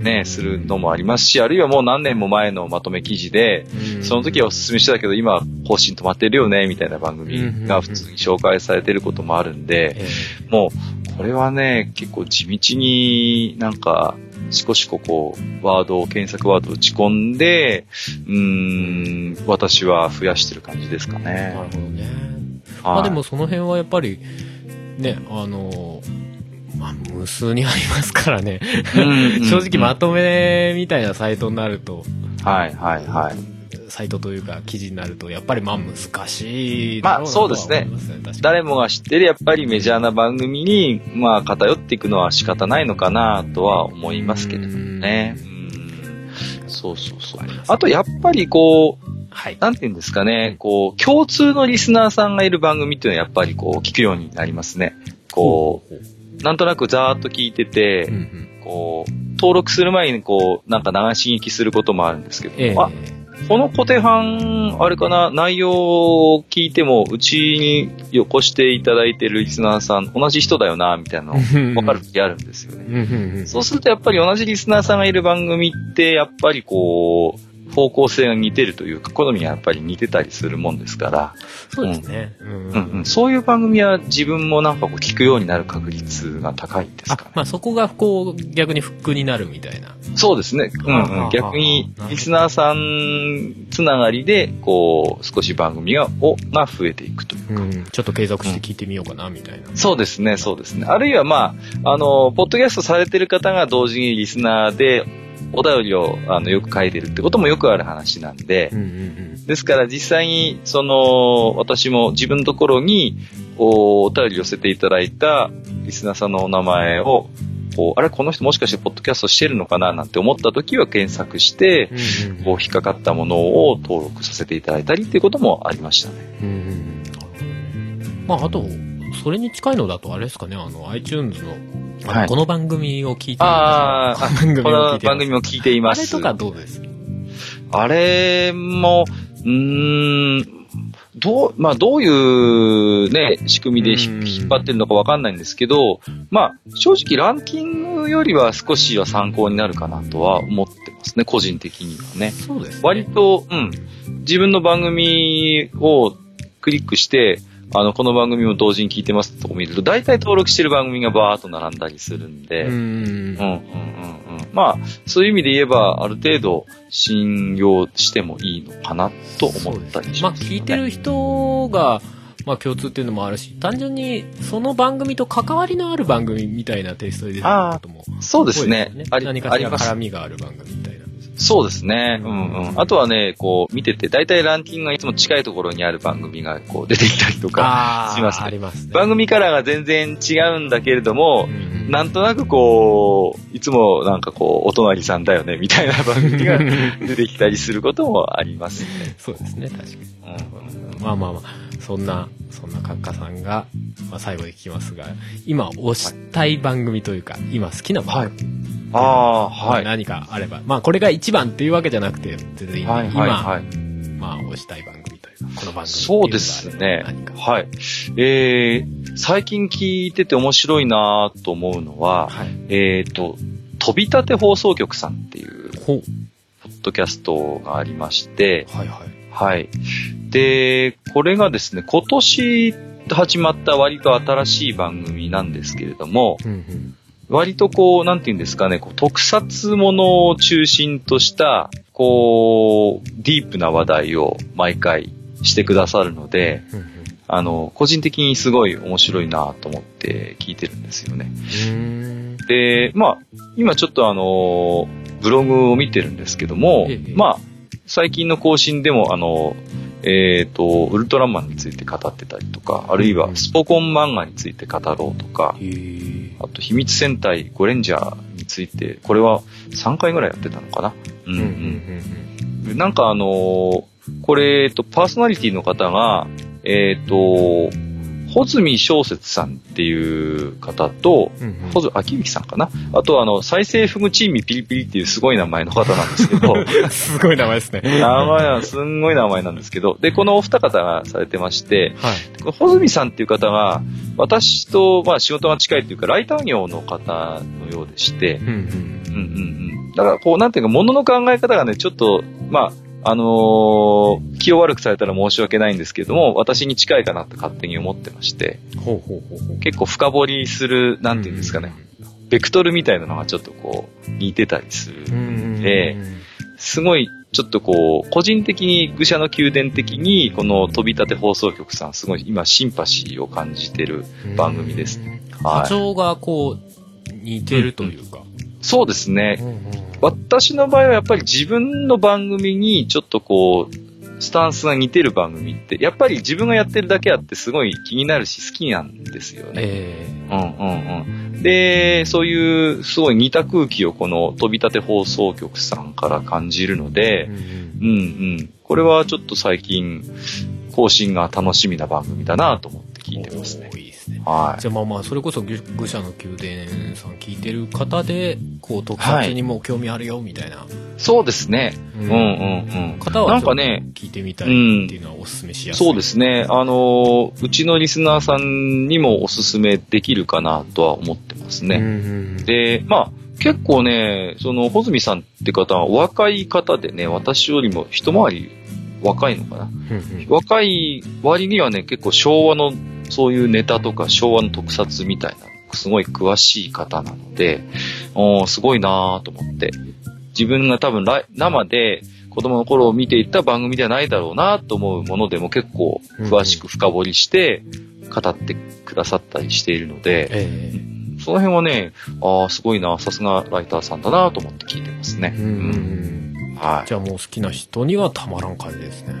ね、するのもありますし、あるいはもう何年も前のまとめ記事で、うん。その時はお勧めしてたけど、今、方針止まってるよね、みたいな番組が普通に紹介されてることもあるんで、え。もう、これはね、結構地道になんか、しこしここう、ワードを、検索ワードを打ち込んで、うーん、私は増やしてる感じですかえねな。るほどね。はいまあでもその辺はやっぱり、ね、あの、まあ無数にありますからね。うん 正直まとめみたいなサイトになると、はいはいはい。サイトというか記事になると、やっぱりまあ難しいだろなまあそうですね。誰もが知ってるやっぱりメジャーな番組に、まあ偏っていくのは仕方ないのかなとは思いますけれどもね。うん。そうそうそう。あとやっぱりこう、はい。なんて言うんですかね、こう、共通のリスナーさんがいる番組っていうのはやっぱりこう、聞くようになりますね。こう、なんとなくざーっと聞いてて、うんうん。こう、登録する前にこう、なんか流し聞きすることもあるんですけど、ええ。あ、この固定版、あれかな、内容を聞いても、うちによこしていただいてるリスナーさん、同じ人だよな、みたいなのわかる時あるんですよね。そうするとやっぱり同じリスナーさんがいる番組って、やっぱりこう、方向性が似てるというか、好みがやっぱり似てたりするもんですから、そうですね。うんうんうん、そういう番組は自分もなんかこう聞くようになる確率が高いんですかね。あ、まあそこがこう逆にフックになるみたいな。そうですね。うんうん、逆に、リスナーさんつながりで、こう、少し番組が、を、が増えていくというか。うん。ちょっと継続して聞いてみようかなみたいな。そうですね、そうですね。あるいはまあ、あの、ポッドキャストされてる方が同時にリスナーで、お便りをあのよく書いてるってこともよくある話なんでうん、うんうん。ですから実際に、その、私も自分のところに、おお便り寄せていただいたリスナーさんのお名前を、こう、あれ、この人もしかしてポッドキャストしてるのかななんて思った時は検索して、うんうんこう、引っかかったものを登録させていただいたりっていうこともありましたね。うんうん。まあ、あと、それに近いのだとあれですかね、あの、iTunes の、はいこの番組を聞いてあーこの番組も聞いています。あれとかどうですあれも、うーん、どう、まあどういうね、仕組みで引っ張ってるのかわかんないんですけど、まあ正直ランキングよりは少しは参考になるかなとは思ってますね、個人的にはね。そうですね。割と、うん、自分の番組をクリックして、あの、この番組を同時に聞いてますとこ見ると、大体登録してる番組がバーっと並んだりするんで、うん。うんうんうんうん。まあ、そういう意味で言えば、ある程度信用してもいいのかなと思ったりしまあ、ます、聞いてる人が、まあ、共通っていうのもあるし、単純に、その番組と関わりのある番組みたいなテイストで出てくることもそうですね。何かしら絡みがある番組みたいな。そうですね。うんうん。あとはね、こう、見てて、大体ランキングがいつも近いところにある番組がこう出てきたりとか、あしますねありますね。番組カラーが全然違うんだけれどもう、んなんとなくこう、いつもなんかこう、お隣さんだよね、みたいな番組が 出てきたりすることもありますね。そうですね、確かに。うんまあまあまあ、そんな、そんなカッカさんが、まあ最後で聞きますが、今推したい番組というか、今好きな番組、ああ、はい。何かあれば、まあこれが一番っていうわけじゃなくて、全然いいんではいはいはい。今、まあ推したい番組というか、この番組そうですね。はい。えー、最近聞いてて面白いなと思うのは、はい。えっ、と、飛び立て放送局さんっていう。ポッドキャストがありまして、はいはい。はい。で、これがですね、今年始まった割と新しい番組なんですけれども、うんうん。割とこう、なんて言うんですかね、こう特撮ものを中心とした、こう、ディープな話題を毎回してくださるので、うんうんあの、個人的にすごい面白いなと思って聞いてるんですよね。で、まあ、今ちょっとあの、ブログを見てるんですけどもええ、まあ、最近の更新でもあの、えっ、と、ウルトラマンについて語ってたりとか、あるいはスポコン漫画について語ろうとか、あと秘密戦隊ゴレンジャーについて、これは3回ぐらいやってたのかな？うんうん。なんかあのーこれ、えっと、パーソナリティの方が、えっ、と、穂積小説さんっていう方と、うんうん穂積明之さんかなあと、あの、再生フグチーミピリピリっていうすごい名前の方なんですけど、すごい名前ですね。名前はすんごい名前なんですけど、で、このお二方がされてまして、はい。穂積さんっていう方が、私と、まあ、仕事が近いっていうか、ライター業の方のようでして、うんうんうんうんうん。だから、こう、なんていうか、ものの考え方がね、ちょっと、まあ、あのー気を悪くされたら申し訳ないんですけども、私に近いかなって勝手に思ってまして、ほうほうほうほう。結構深掘りする、なんていうんですかね、ベクトルみたいなのがちょっとこう、似てたりするうんうんうん。で、すごい、ちょっとこう、個人的に、愚者の宮殿的に、この飛び立て放送局さん、すごい今、シンパシーを感じてる番組ですね。はい。波長がこう、似てるというか。そうですね。うんうん私の場合はやっぱり自分の番組にちょっとこう、スタンスが似てる番組って、やっぱり自分がやってるだけあってすごい気になるし好きなんですよね。えうんうんうん。で、そういうすごい似た空気をこの飛び立て放送局さんから感じるのえで、うんうんうんうん。これはちょっと最近、更新が楽しみな番組だなと思って聞いてますねね。はい。じゃあまあまあ、それこそ愚愚者の宮殿さん聞いてる方で、こう、特撮にも興味あるよ、みたいな。そうですね。ううんうんうん。方は、なんかね、聞いてみたいっていうのはお勧めしやすい。そうですね。あのーうちのリスナーさんにもおすすめできるかなとは思ってますね。うんうんうん。で、まあ、結構ね、その、穂積さんって方はお若い方でね、私よりも一回り若いのかな。うんうん若い割にはね、結構昭和のそういうネタとか昭和の特撮みたいな、すごい詳しい方なので、おーすごいなぁと思って。自分が多分生で子供の頃見ていた番組ではないだろうなと思うものでも結構詳しく深掘りして語ってくださったりしているので、えその辺はね、ああ、すごいな、さすがライターさんだなと思って聞いてますねえ。。うん。はじゃあもう好きな人にはたまらん感じですね。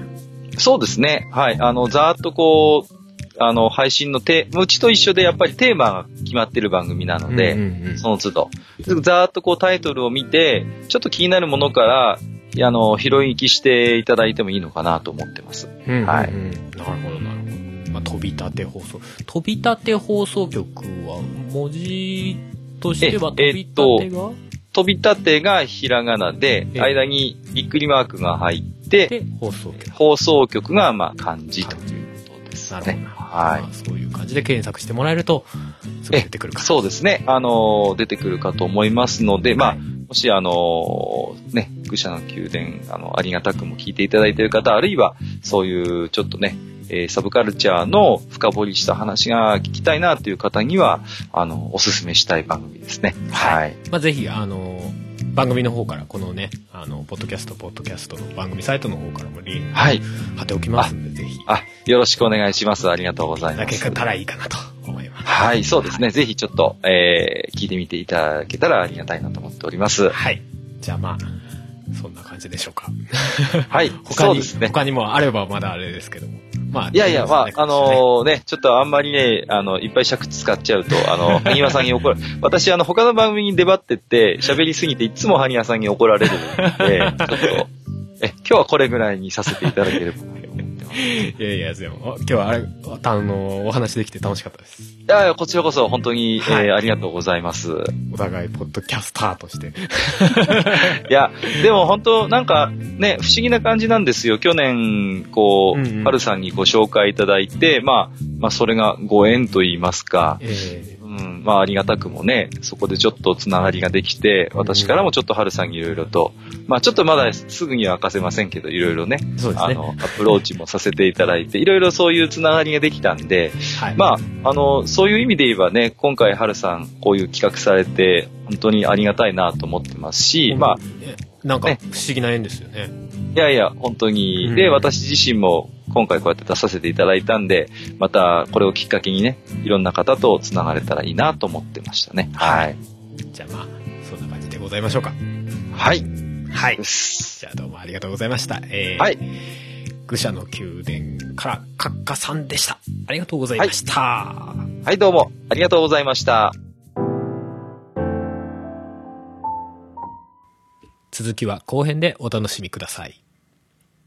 い。そうですね。はい。あの、ざーっとこう、あの、配信のテうちと一緒でやっぱりテーマが決まってる番組なので、うんうんうんその都度。ざーっとこうタイトルを見て、ちょっと気になるものから、あの、拾い行きしていただいてもいいのかなと思ってます。うんうんうんはいなるほど、なるほど。まあ、飛び立て放送。飛び立て放送局は、文字としては飛えび立てが、飛び立てがひらがなで、え間にびっくりマークが入って、で、放送局。放送局がまあ漢字ということですね。なるほど。はいまあ。そういう感じで検索してもらえると、すぐ出てくるかな。そうですね。あのー出てくるかと思いますので、まあ、もしあのーね、愚者の宮殿、あの、ありがたくも聞いていただいている方、あるいは、そういうちょっとね、えーサブカルチャーの深掘りした話が聞きたいなという方には、あの、おすすめしたい番組ですね。はい。まあ、ぜひ、あの、番組の方から、このね、あの、ポッドキャスト、ポッドキャストの番組サイトの方からもリンクはい。貼っておきますんで、ぜひ、いあ、よろしくお願いします。ありがとうございただます。けたらいいかなと思います。はい、そうですね。ぜひちょっと、えー、聞いてみていただけたらありがたいなと思っております。はい。じゃあまあ、そんな感じでしょうか。はい、他に、そうですね。他にもあればまだあれですけども。まあ、いやいや、まあ、あのね、ちょっとあんまりね、あの、いっぱい尺使っちゃうと、あの、ハニワさんに怒る。私、あの、他の番組に出張ってって、喋りすぎて、いつもハニワさんに怒られるんで、ちょっと、え、今日はこれぐらいにさせていただければ。いやいや、でも、今日はあれ、あの、お話できて楽しかったです。いやいや、こちらこそ本当に、はいえーありがとうございます。お互い、ポッドキャスターとして。いや、でも本当なんかね、不思議な感じなんですよ。去年、こう、うんうんハルさんにご紹介いただいて、まあ、まあ、それがご縁と言いますか、えうん、まあ、ありがたくもね、そこでちょっとつながりができて、私からもちょっとハルさんにいろいろと、まあ、ちょっとまだすぐには明かせませんけど、いろいろね、ーそうですね。あの、アプローチもさせていただいて、いろいろそういうつながりができたんで、はい。まあ、あの、そういう意味で言えばね、今回、ハルさん、こういう企画されて、本当にありがたいなと思ってますし、まあ、ねなんか、不思議な縁ですよね。いやいや、本当に。うんで、私自身も今回こうやって出させていただいたんで、またこれをきっかけにね、いろんな方と繋がれたらいいなと思ってましたね。はい。じゃあまあ、そんな感じでございましょうか。はい。はい。じゃあどうもありがとうございました。えー、はい。愚者の宮殿から、カッカさんでした。ありがとうございました。はい、どうもありがとうございました。続きは後編でお楽しみください。